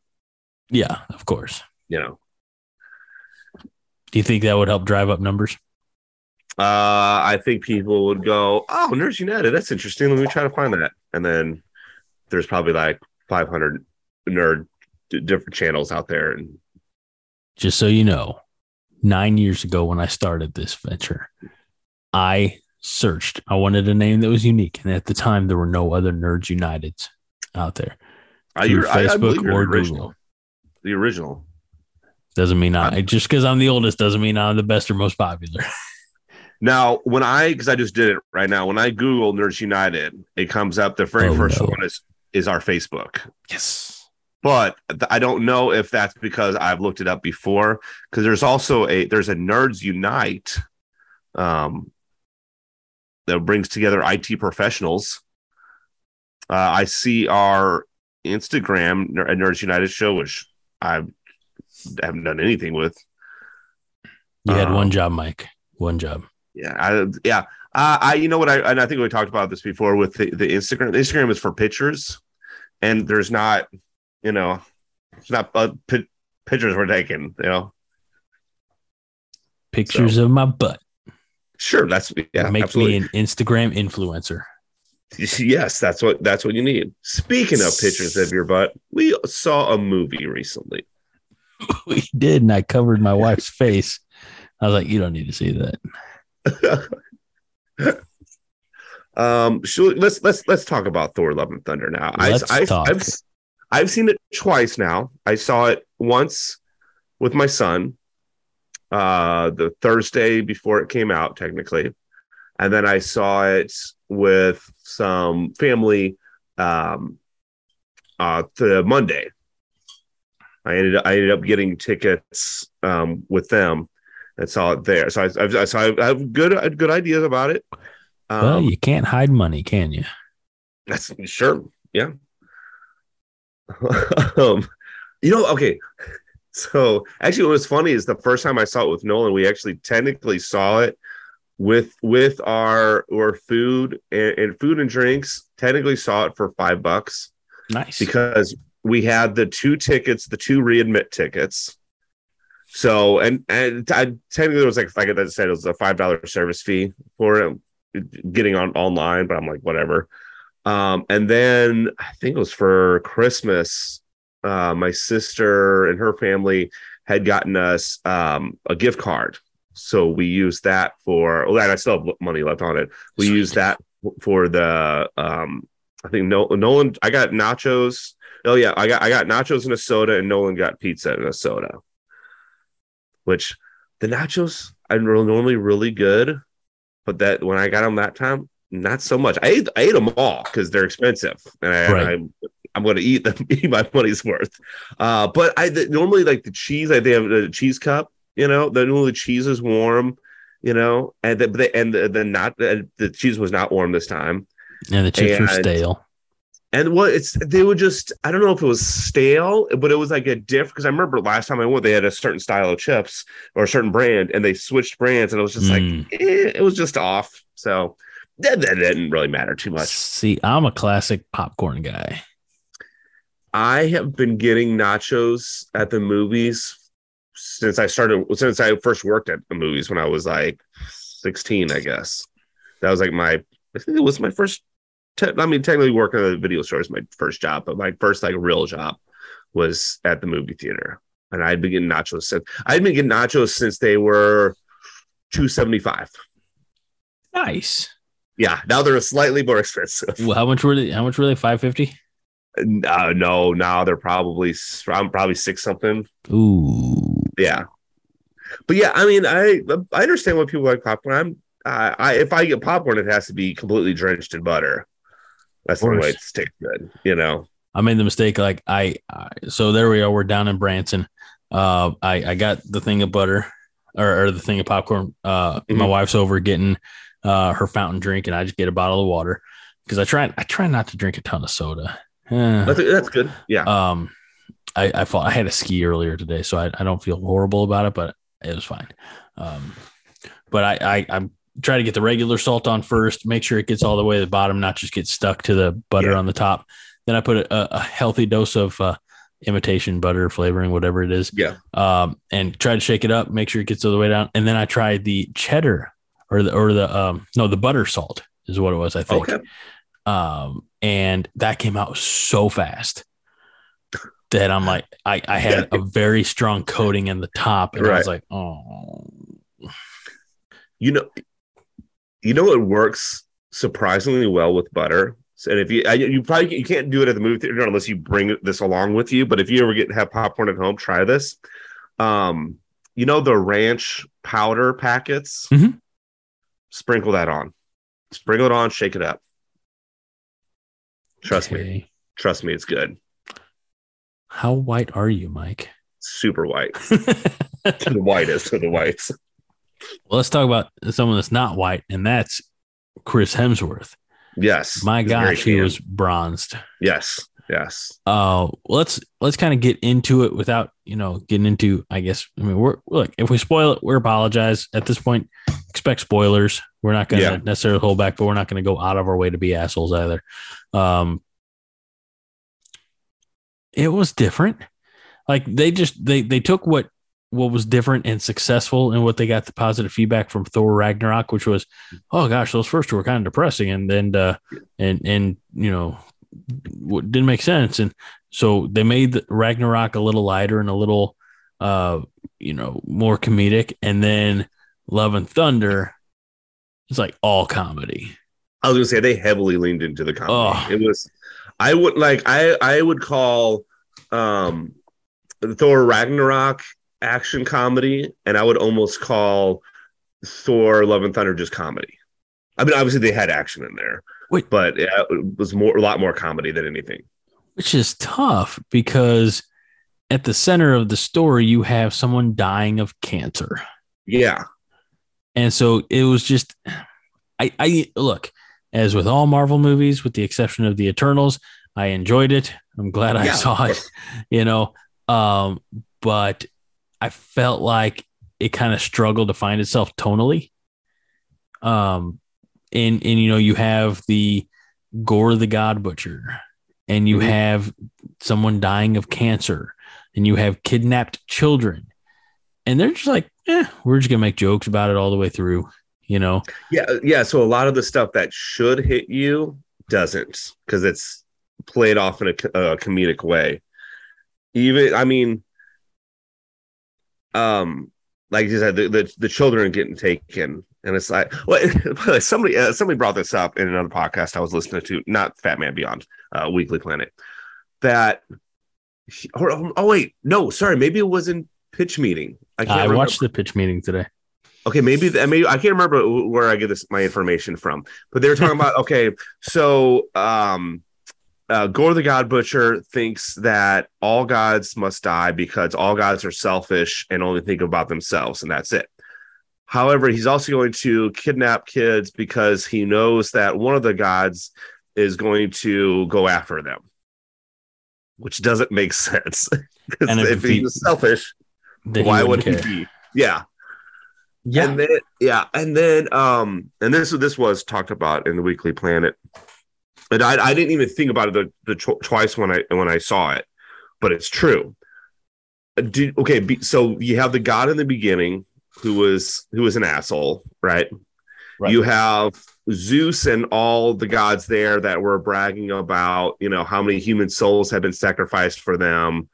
Yeah, of course. You know, Do you think that would help drive up numbers? uh, I think people would go, "Oh, Nerds United, that's interesting. Let me try to find that." And then there's probably like 500 nerd d- different channels out there, and Just so you know, nine years ago when I started this venture, I searched. I wanted a name that was unique, and at the time there were no other Nerds Uniteds out there. I, through I, I Facebook believe or Google. original. The original. Doesn't mean I just because I'm the oldest doesn't mean I'm the best or most popular. Now, when I because I just did it right now, when I Google Nerds United, it comes up. The very Oh, first no. one is is our Facebook. Yes. but I don't know if that's because I've looked it up before. Because there's also a there's a Nerds Unite, um, that brings together IT professionals. Uh, I see our Instagram Nerds United show, which I haven't done anything with. You had Um, one job, Mike. One job. Yeah, I, yeah. Uh, I you know what I and I think we talked about this before with the, the Instagram. The Instagram is for pictures, and there's not, you know, it's not uh, pi- pictures we're taking. You know, Pictures of my butt. Sure, that's yeah, Make absolutely. me an Instagram influencer. Yes, that's what that's what you need. Speaking of pictures of your butt, we saw a movie recently. we did, and I covered my wife's face. I was like, "You don't need to see that." um, should, let's let's let's talk about Thor: Love and Thunder now. Let's I, I, talk. I've I've seen it twice now. I saw it once with my son, uh, the Thursday before it came out, technically, and then I saw it with some family, um, uh, the Monday. I ended up, I ended up getting tickets um, with them and saw it there. So I, I, so I have good good ideas about it. Um, well, you can't hide money, can you? that's sure, yeah. um, you know, okay. So actually, what was funny is the first time I saw it with Nolan, we actually technically saw it with with our our food and, and food and drinks. Technically, saw it for five bucks Nice. because we had the two tickets, the two readmit tickets. So and and I, technically it was like like I said, it was a five dollar service fee for it, getting on online, but I'm like whatever. Um, and then I think it was for Christmas. Uh, my sister and her family had gotten us um, a gift card So we use that for. Well, and I still have money left on it. We Sweet. used that for the. um I think no, Nolan. I got nachos. Oh yeah, I got I got nachos and a soda, and Nolan got pizza and a soda. Which the nachos are normally really good, but that when I got them that time, not so much. I ate I ate them all because they're expensive, and I, Right. I'm I'm going to eat them, eat my money's worth. Uh, but I the, normally like the cheese. I they have a cheese cup. You know, the cheese is warm. You know, and the, and the, the not uh, the cheese was not warm this time. And the chips were stale. And what it's they would just I don't know if it was stale, but it was like a diff because I remember last time I went, they had a certain style of chips or a certain brand, and they switched brands, and it was just like Mm. eh, it was just off. So that, that didn't really matter too much. See, I'm a classic popcorn guy. I have been getting nachos at the movies since I started since I first worked at the movies when I was like 16, I guess. That was like my I think it was my first te- I mean technically working at a video store is my first job, but my first like real job was at the movie theater. And I'd been getting nachos since I'd been getting nachos since they were 275. Nice. Yeah, now they're slightly more expensive. Well, how much were they? How much were they? Five fifty. Uh, no, now they're probably I'm probably six something. Ooh. Yeah, but yeah, I mean, I I understand why people like popcorn. I'm I, I if I get popcorn, it has to be completely drenched in butter. That's the Of only course. way it tastes good. You know. I made the mistake. Like I, I so there we are. We're down in Branson. Uh, I I got the thing of butter or, or the thing of popcorn. Uh, my Mhm. wife's over getting uh her fountain drink, and I just get a bottle of water because I try I try not to drink a ton of soda. Eh. That's, that's good. Yeah. Um, I I fought, I had a ski earlier today, so I, I don't feel horrible about it, but it was fine. Um, but I I I'm try to get the regular salt on first, make sure it gets all the way to the bottom, not just get stuck to the butter Yeah. on the top. Then I put a, a healthy dose of uh, imitation butter flavoring, whatever it is, Yeah. um, and try to shake it up, make sure it gets all the way down. And then I tried the cheddar or the or the um no the butter salt is what it was, I think Okay. um, and that came out so fast that I'm like, I, I had a very strong coating in the top, and I was like, oh, You know. You know it works surprisingly well with butter. And if you I- you probably you can't do it at the movie theater unless you bring this along with you. But if you ever get have popcorn at home, try this. Um, you know the ranch powder packets. Mhm. Sprinkle that on. Sprinkle it on. Shake it up. Trust me. Trust me. It's good. How white are you, Mike? Super white. to the whitest of the whites. Well, let's talk about someone that's not white, and that's Chris Hemsworth. Yes. My gosh, he was bronzed. Yes. Yes. Uh, let's let's kind of get into it without you know getting into. I guess I mean we're look if we spoil it, we're apologize at this point. Expect spoilers. We're not going to Yeah. necessarily hold back, but we're not going to go out of our way to be assholes either. Um, it was different. Like they just they they took what what was different and successful and what they got the positive feedback from Thor Ragnarok, which was, oh gosh, those first two were kind of depressing, and then uh, and and you know didn't make sense, and so they made the Ragnarok a little lighter and a little uh you know more comedic, and then Love and Thunder is like all comedy. I was gonna say they heavily leaned into the comedy. Oh. It was I would like I I would call um Thor Ragnarok action comedy, and I would almost call Thor Love and Thunder just comedy. I mean, obviously they had action in there, Wait. but it was more a lot more comedy than anything. which is tough because at the center of the story you have someone dying of cancer Yeah, and so it was just i i look as with all marvel movies with the exception of the eternals i enjoyed it. I'm glad i Yeah, saw it you know um but i felt like it kind of struggled to find itself tonally. Um and and you know you have the Gorr the god butcher and you Mhm. have someone dying of cancer and you have kidnapped children. And they're just like eh, we're just gonna make jokes about it all the way through you know yeah, yeah. So a lot of the stuff that should hit you doesn't because it's played off in a, a comedic way. Even I mean, um, like you said, the, the, the children getting taken, and it's like, well, somebody uh, somebody brought this up in another podcast I was listening to, not Fat Man Beyond, uh, Weekly Planet, that. Or, oh wait, no, sorry, maybe it was in pitch meeting. I, I watched the pitch meeting today. Okay, maybe maybe I can't remember where I get this my information from, but they were talking about okay, so um, uh, Gorr the God Butcher thinks that all gods must die because all gods are selfish and only think about themselves, and that's it. However, he's also going to kidnap kids because he knows that one of the gods is going to go after them, which doesn't make sense. Because if, if he, he's selfish, why would he be? Yeah. Yeah. And then, yeah. And then, um, and this, this was talked about in the Weekly Planet and I, I didn't even think about it the, the tw- twice when I when I saw it, but it's true. Uh, do, okay, be, so you have the god in the beginning who was who was an asshole, right? right? You have Zeus and all the gods there that were bragging about, you know, how many human souls have been sacrificed for them,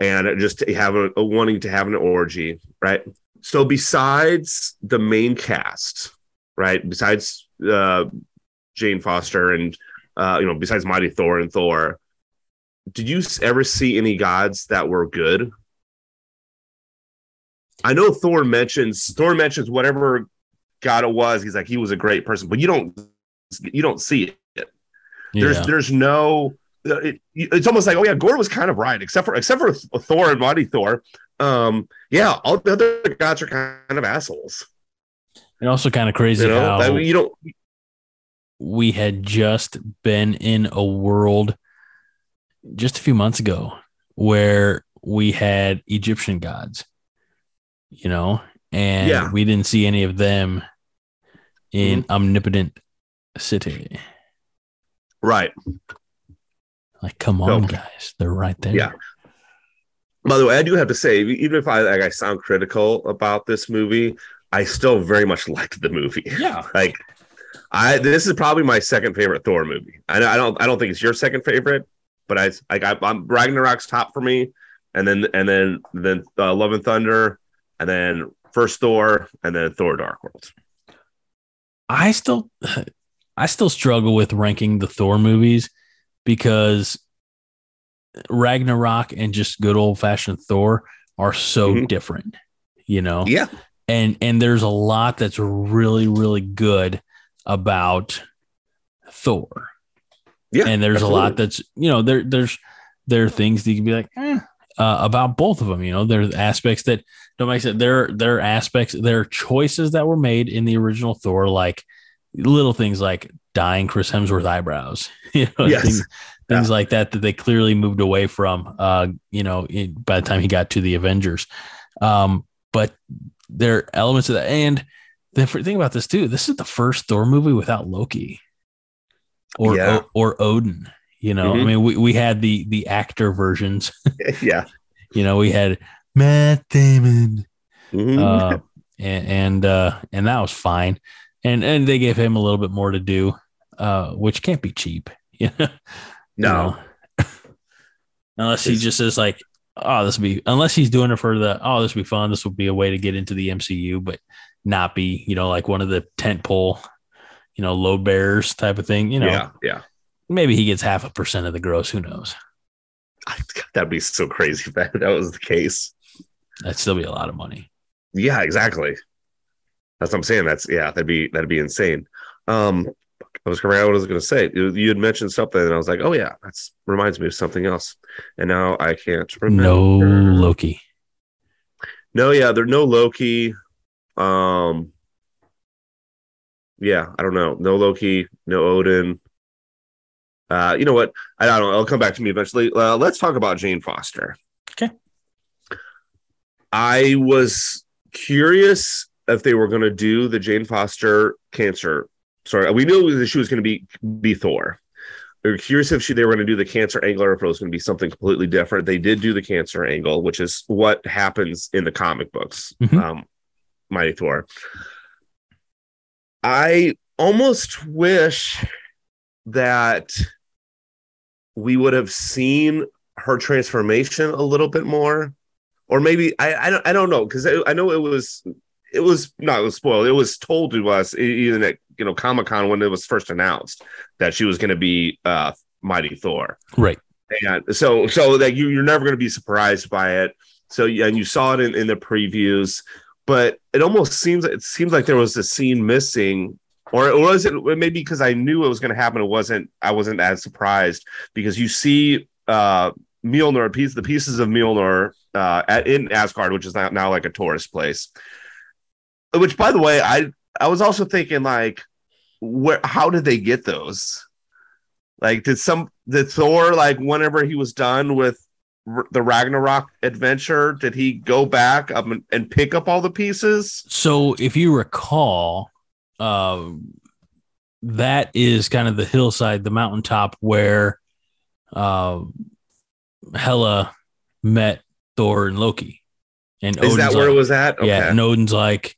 and just having a, wanting to have an orgy, right? So besides the main cast, right? Besides uh, Jane Foster and uh, you know, besides Mighty Thor and Thor, did you ever see any gods that were good? I know Thor mentions Thor mentions whatever god it was. He's like he was a great person, but you don't you don't see it. There's yeah. there's no. It, it's almost like oh yeah, Gorr was kind of right, except for except for Thor and Mighty Thor. Um, yeah, all the other gods are kind of assholes. And also kind of crazy you know? how I mean, you don't we had just been in a world just a few months ago where we had Egyptian gods, you know, and yeah. we didn't see any of them in mm-hmm. Omnipotence City. Right. Like, come on, guys, they're right there. Yeah. By the way, I do have to say, even if I like I sound critical about this movie, I still very much liked the movie. Yeah. like I this is probably my second favorite Thor movie. I, I don't I don't think it's your second favorite, but I like I, am Ragnarok's top for me, and then and then then uh, Love and Thunder, and then first Thor, and then Thor Dark World. I still I still struggle with ranking the Thor movies because Ragnarok and just good old fashioned Thor are so mm-hmm. different, you know. Yeah. And and there's a lot that's really really good about Thor. Yeah, and there's absolutely. a lot that's you know there there's there are things that you can be like eh, uh, about both of them. You know, there's aspects that don't make sense. There there are aspects there are choices that were made in the original Thor, like little things like dyeing Chris Hemsworth eyebrows. You know, yes. things, things yeah. like that that they clearly moved away from. Uh, you know, by the time he got to the Avengers, um, but there are elements of that and the thing about this too, this is the first Thor movie without Loki or yeah. or, or, Odin. You know, mm-hmm. I mean, we, we had the the actor versions. yeah, you know, we had Matt Damon, mm-hmm. uh, and and, uh, and that was fine. And and they gave him a little bit more to do, uh, which can't be cheap. You know, no, you know? unless he just is like, oh, this will be unless he's doing it for the oh, this will be fun. This will be a way to get into the MCU, but not be, you know, like one of the tent pole, you know, load bearers type of thing. You know, yeah, yeah. Maybe he gets half a percent of the gross. Who knows? That'd be so crazy if that, that was the case. That'd still be a lot of money. Yeah, exactly. That's what I'm saying. That's yeah, that'd be that'd be insane. Um, I was what I was going to say. You, had mentioned something, and I was like, "Oh yeah, that's reminds me of something else." And now I can't remember. No Loki. No, yeah, there's no Loki. Um, yeah, I don't know. No Loki, no Odin. Uh, you know what? I don't know. It'll come back to me eventually. Uh, let's talk about Jane Foster. Okay. I was curious if they were going to do the Jane Foster cancer. Sorry, we knew that she was going to be be Thor. We were curious if she they were going to do the cancer angle or if it was going to be something completely different. They did do the cancer angle, which is what happens in the comic books. Mm-hmm. Um, Mighty Thor. I almost wish that we would have seen her transformation a little bit more, or maybe I I don't I don't know because I, I know it was it was not it was spoiled. It was told to us even at you know Comic Con when it was first announced that she was going to be uh Mighty Thor. Right. And so so that you you're never going to be surprised by it. So yeah, and you saw it in, in the previews, but it almost seems it seems like there was a scene missing or it was it maybe because I knew it was going to happen. It wasn't. I wasn't as surprised because you see uh Mjolnir piece the pieces of Mjolnir uh at, in Asgard, which is now, now like a tourist place. Which, by the way, I I was also thinking like, where how did they get those? Like, did some did Thor like whenever he was done with the Ragnarok adventure, did he go back up and, pick up all the pieces? So if you recall, uh, that is kind of the hillside, the mountaintop where uh, Hela met Thor and Loki. And Is that where like- it was at? Yeah, and Odin's like,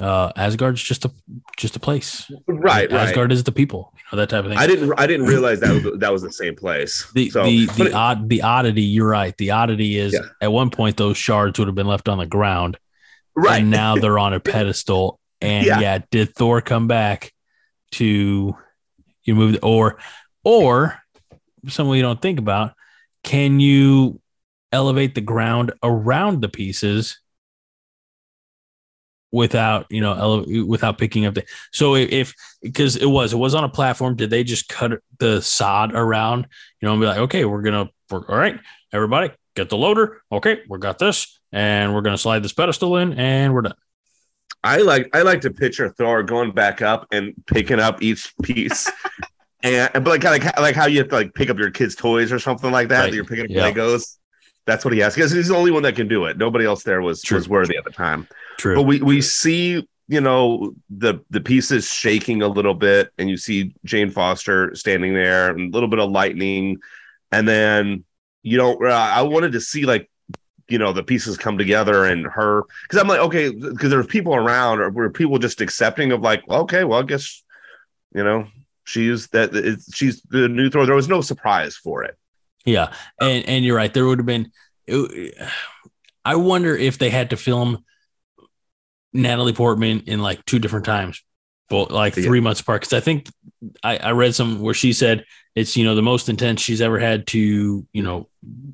uh, Asgard's just a just a place. right, right. Asgard is the people, you know that type of thing. I didn't. I didn't realize that was, that was the same place. the so, the the it- odd the oddity. You're right. The oddity is Yeah. at one point those shards would have been left on the ground, right and now they're on a pedestal. And Yeah. yeah. did Thor come back to you move or or something we don't think about? Can you elevate the ground around the pieces without you know ele- without picking up the so if- because it was it was on a platform did they just cut the sod around you know and be like okay we're gonna we're, all right everybody get the loader okay we got this and we're gonna slide this pedestal in and we're done I like. I like to picture Thor going back up and picking up each piece. And but like like like how you have to like pick up your kids' toys or something like that. Right. that You're picking up Yeah. Legos. That's what he has because he's the only one that can do it. Nobody else there was True. was worthy at the time. True But we we see you know the the pieces shaking a little bit, and you see Jane Foster standing there, and a little bit of lightning, and then you don't. Uh, I wanted to see like you know the pieces come together and her because I'm like okay because there's people around or were people just accepting of like well, okay well I guess you know she's that it's, she's the new Thor. There was no surprise for it. Yeah, and and you're right. There would have been. it- I wonder if they had to film Natalie Portman in like two different times, well, like Yeah. three months apart. Because I think I, I read some where she said it's you know the most intense she's ever had to you know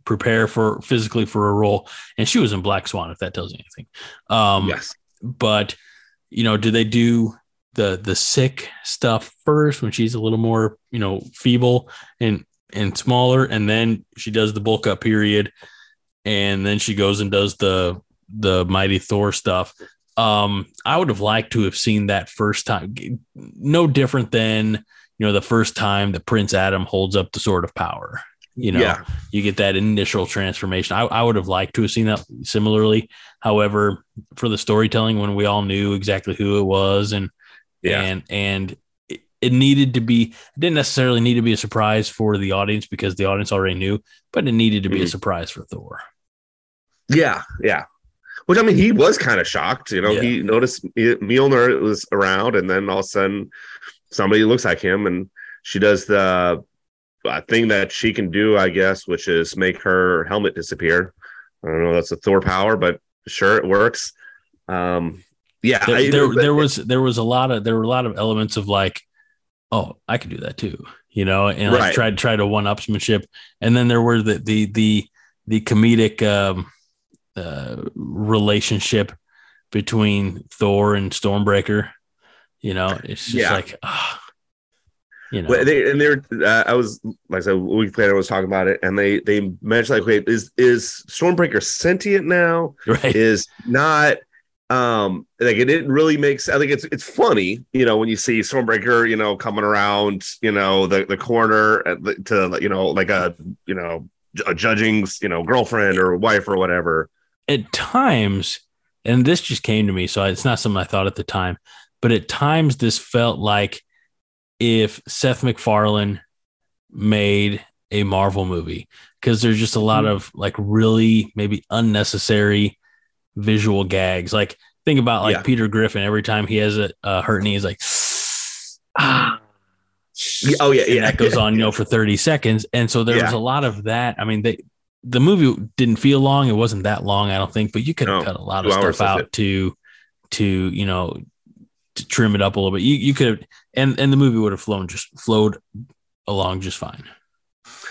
prepare for physically for a role, and she was in Black Swan. If that tells you anything, um, yes. but you know, do they do the the sick stuff first when she's a little more you know feeble and and smaller, and then she does the bulk up period, and then she goes and does the the mighty Thor stuff. Um, I would have liked to have seen that first time. No different than you know the first time that Prince Adam holds up the sword of power. You know, yeah. you get that initial transformation. I, I would have liked to have seen that similarly. However, for the storytelling, when we all knew exactly who it was, and Yeah. and and it, needed to be, it didn't necessarily need to be a surprise for the audience because the audience already knew, but it needed to be a Mhm. surprise for Thor. Yeah, yeah. Which I mean, he was kind of shocked. You know, Yeah. he noticed Mjolnir was around, and then all of a sudden, somebody looks like him, and she does the uh, thing that she can do, I guess, which is make her helmet disappear. I don't know, that's a Thor power, but sure, it works. Um, yeah, There, I- there, but- there was there was a lot of there were a lot of elements of like, oh, I could do that too, you know, and like Right. tried try to one upsmanship, and then there were the the the the comedic um, uh, relationship between Thor and Stormbreaker. You know, it's just Yeah. like, ah, you know, Well, they, and they're uh, I was like I said a week later I was talking about it and they they mentioned like wait is is Stormbreaker sentient now right? is not um like it didn't really make sense. I think it's it's funny, you know, when you see Stormbreaker, you know, coming around, you know, the the corner at the, to you know like a you know a judging you know girlfriend or wife or whatever. At times, and this just came to me, so it's not something I thought at the time, but at times this felt like if Seth MacFarlane made a Marvel movie, because there's just a lot of like really maybe unnecessary visual gags. Like think about like Yeah. Peter Griffin every time he has a, a hurt knee, he's like, ah. Oh, yeah, and yeah. that goes on, you know, for 30 seconds. And so there was a lot of that. I mean, they the movie didn't feel long. It wasn't that long, I don't think, but you could have No, cut a lot of stuff out to to you know to trim it up a little bit. You you could have and and the movie would have flown just flowed along just fine.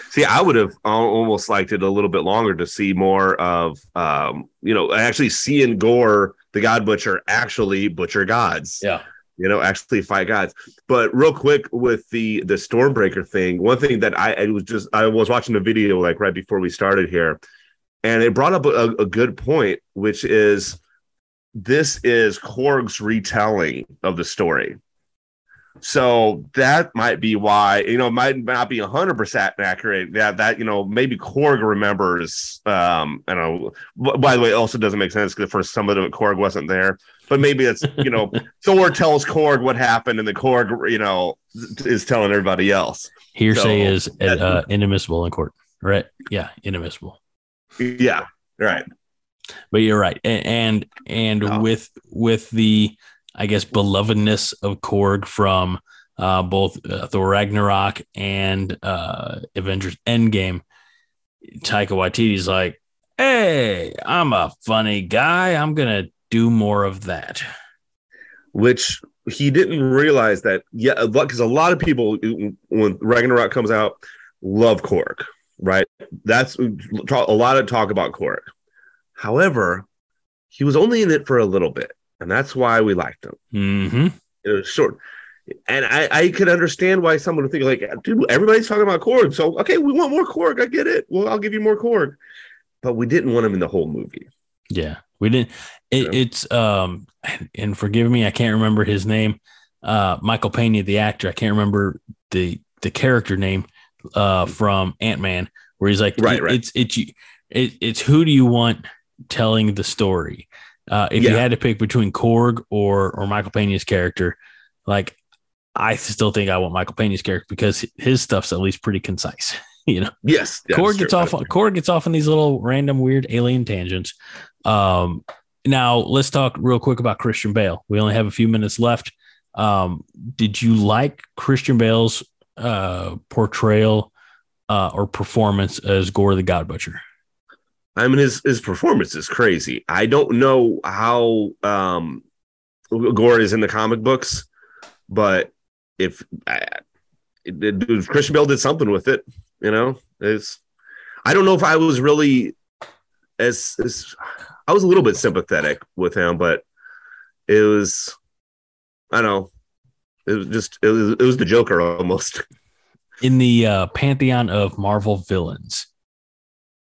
See, I would have almost liked it a little bit longer to see more of, um, you know, actually seeing Gorr, the God Butcher, actually butcher gods. Yeah. You know, actually fight gods. But real quick with the the Stormbreaker thing, one thing that I, I was just I was watching a video like right before we started here, and it brought up a, a good point, which is this is Korg's retelling of the story. So that might be why, you know, might not be 100% accurate. That, that you know, maybe Korg remembers, um, I don't know. By the way, also doesn't make sense because for some of it, Korg wasn't there. But maybe it's, you know, Thor tells Korg what happened and the Korg, you know, is telling everybody else. Hearsay So, is that- uh, inadmissible in court, right? Yeah, inadmissible. Yeah. Right. But you're right, A- and and Oh. with with the I guess belovedness of Korg from uh, both uh, Thor Ragnarok and uh, Avengers Endgame, Taika Waititi's like, "Hey, I'm a funny guy. I'm gonna do more of that." which he didn't realize that yeah because a lot of people when ragnarok comes out love Korg, right? That's a lot of talk about Korg. however he was only in it for a little bit and that's why we liked him. Hmm it was short. And I, I could understand why someone would think like dude everybody's talking about korg so okay we want more korg i get it. Well i'll give you more korg but we didn't want him in the whole movie. Yeah, we didn't. It, Yeah. It's um, and forgive me, I can't remember his name. Uh, Michael Pena, the actor, I can't remember the the character name uh from Ant Man, where he's like, Right, it- right. It's it's it, it's who do you want telling the story? Uh, if you had to pick between Korg or or Michael Pena's character, like I still think I want Michael Pena's character because his stuff's at least pretty concise. You know. yes Korg true. gets off. Korg gets off on these little random weird alien tangents. Um, now let's talk real quick about Christian Bale. We only have a few minutes left. Um, did you like Christian Bale's uh, portrayal uh, or performance as Gorr the God Butcher? I mean, his his performance is crazy. I don't know how um, Gorr is in the comic books, but if uh, it, it- Christian Bale did something with it, you know, it's. I don't know if I was really as, as I was a little bit sympathetic with him, but it was. I don't know. It was just it was, it was the Joker almost. In the uh, pantheon of Marvel villains,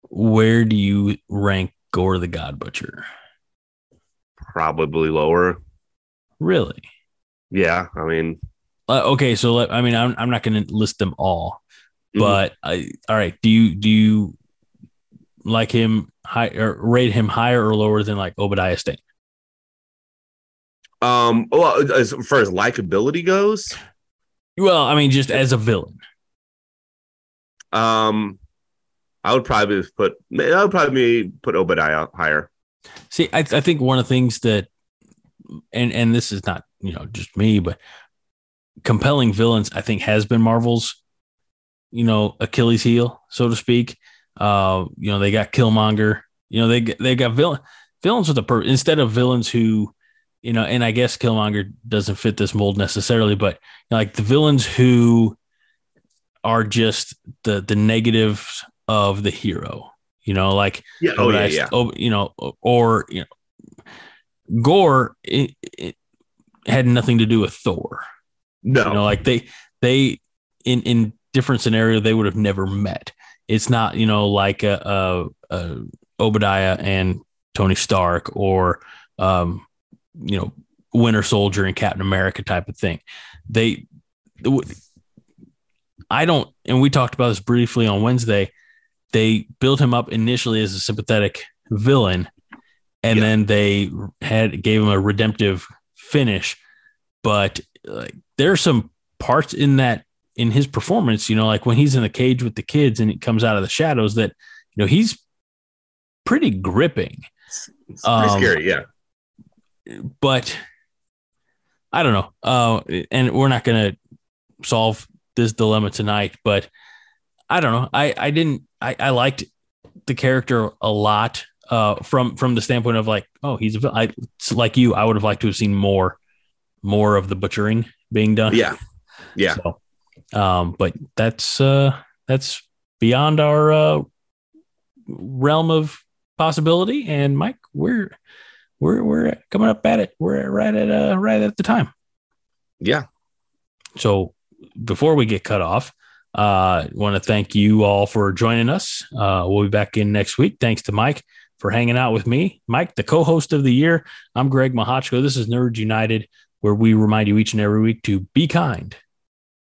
where do you rank Gorr the God Butcher? Probably lower. Really? Yeah, I mean, Uh, okay, so let, I mean, I'm, I'm not going to list them all, Mhm. but I, all right. Do you do you like him high or rate him higher or lower than like Obadiah Stane? Um, well, as far as likability goes, Well, I mean, just as a villain. um, I would probably put I would probably put Obadiah higher. See, I, I think one of the things that, and and this is not you know just me, but compelling villains, I think has been Marvel's, you know, Achilles heel, so to speak. Uh, you know, they got Killmonger. You know, they they got villain villains with a purpose instead of villains who, you know, and I guess Killmonger doesn't fit this mold necessarily, but like the villains who are just the the negatives of the hero. You know, like Yeah. Oh, yeah. yeah, Yeah. Oh, you know, or you know, Gorr it, it had nothing to do with Thor. No. You know, like they they in in different scenario they would have never met. It's not you know like a, a, a Obadiah and Tony Stark or um you know Winter Soldier and Captain America type of thing. They, I don't, and we talked about this briefly on Wednesday. They built him up initially as a sympathetic villain, and Yeah. then they had gave him a redemptive finish. But like, there are some parts in that in his performance, you know, like when he's in the cage with the kids and it comes out of the shadows, that you know he's pretty gripping. It's pretty Um, scary. Yeah. but I don't know. Uh, and we're not going to solve this dilemma tonight, but I don't know. I, I didn't, I, I liked the character a lot uh, from from the standpoint of like, oh, he's a, I, like you. I would have liked to have seen more more of the butchering being done. Yeah, yeah. So, um, but that's uh, that's beyond our uh, realm of possibility. And Mike, we're we're we're coming up at it. We're right at uh, right at the time. Yeah. So before we get cut off, uh, want to thank you all for joining us. Uh, we'll be back in next week. Thanks to Mike for hanging out with me. Mike, the co-host of the year. I'm Greg Mahochko. This is Nerds United, where we remind you each and every week to be kind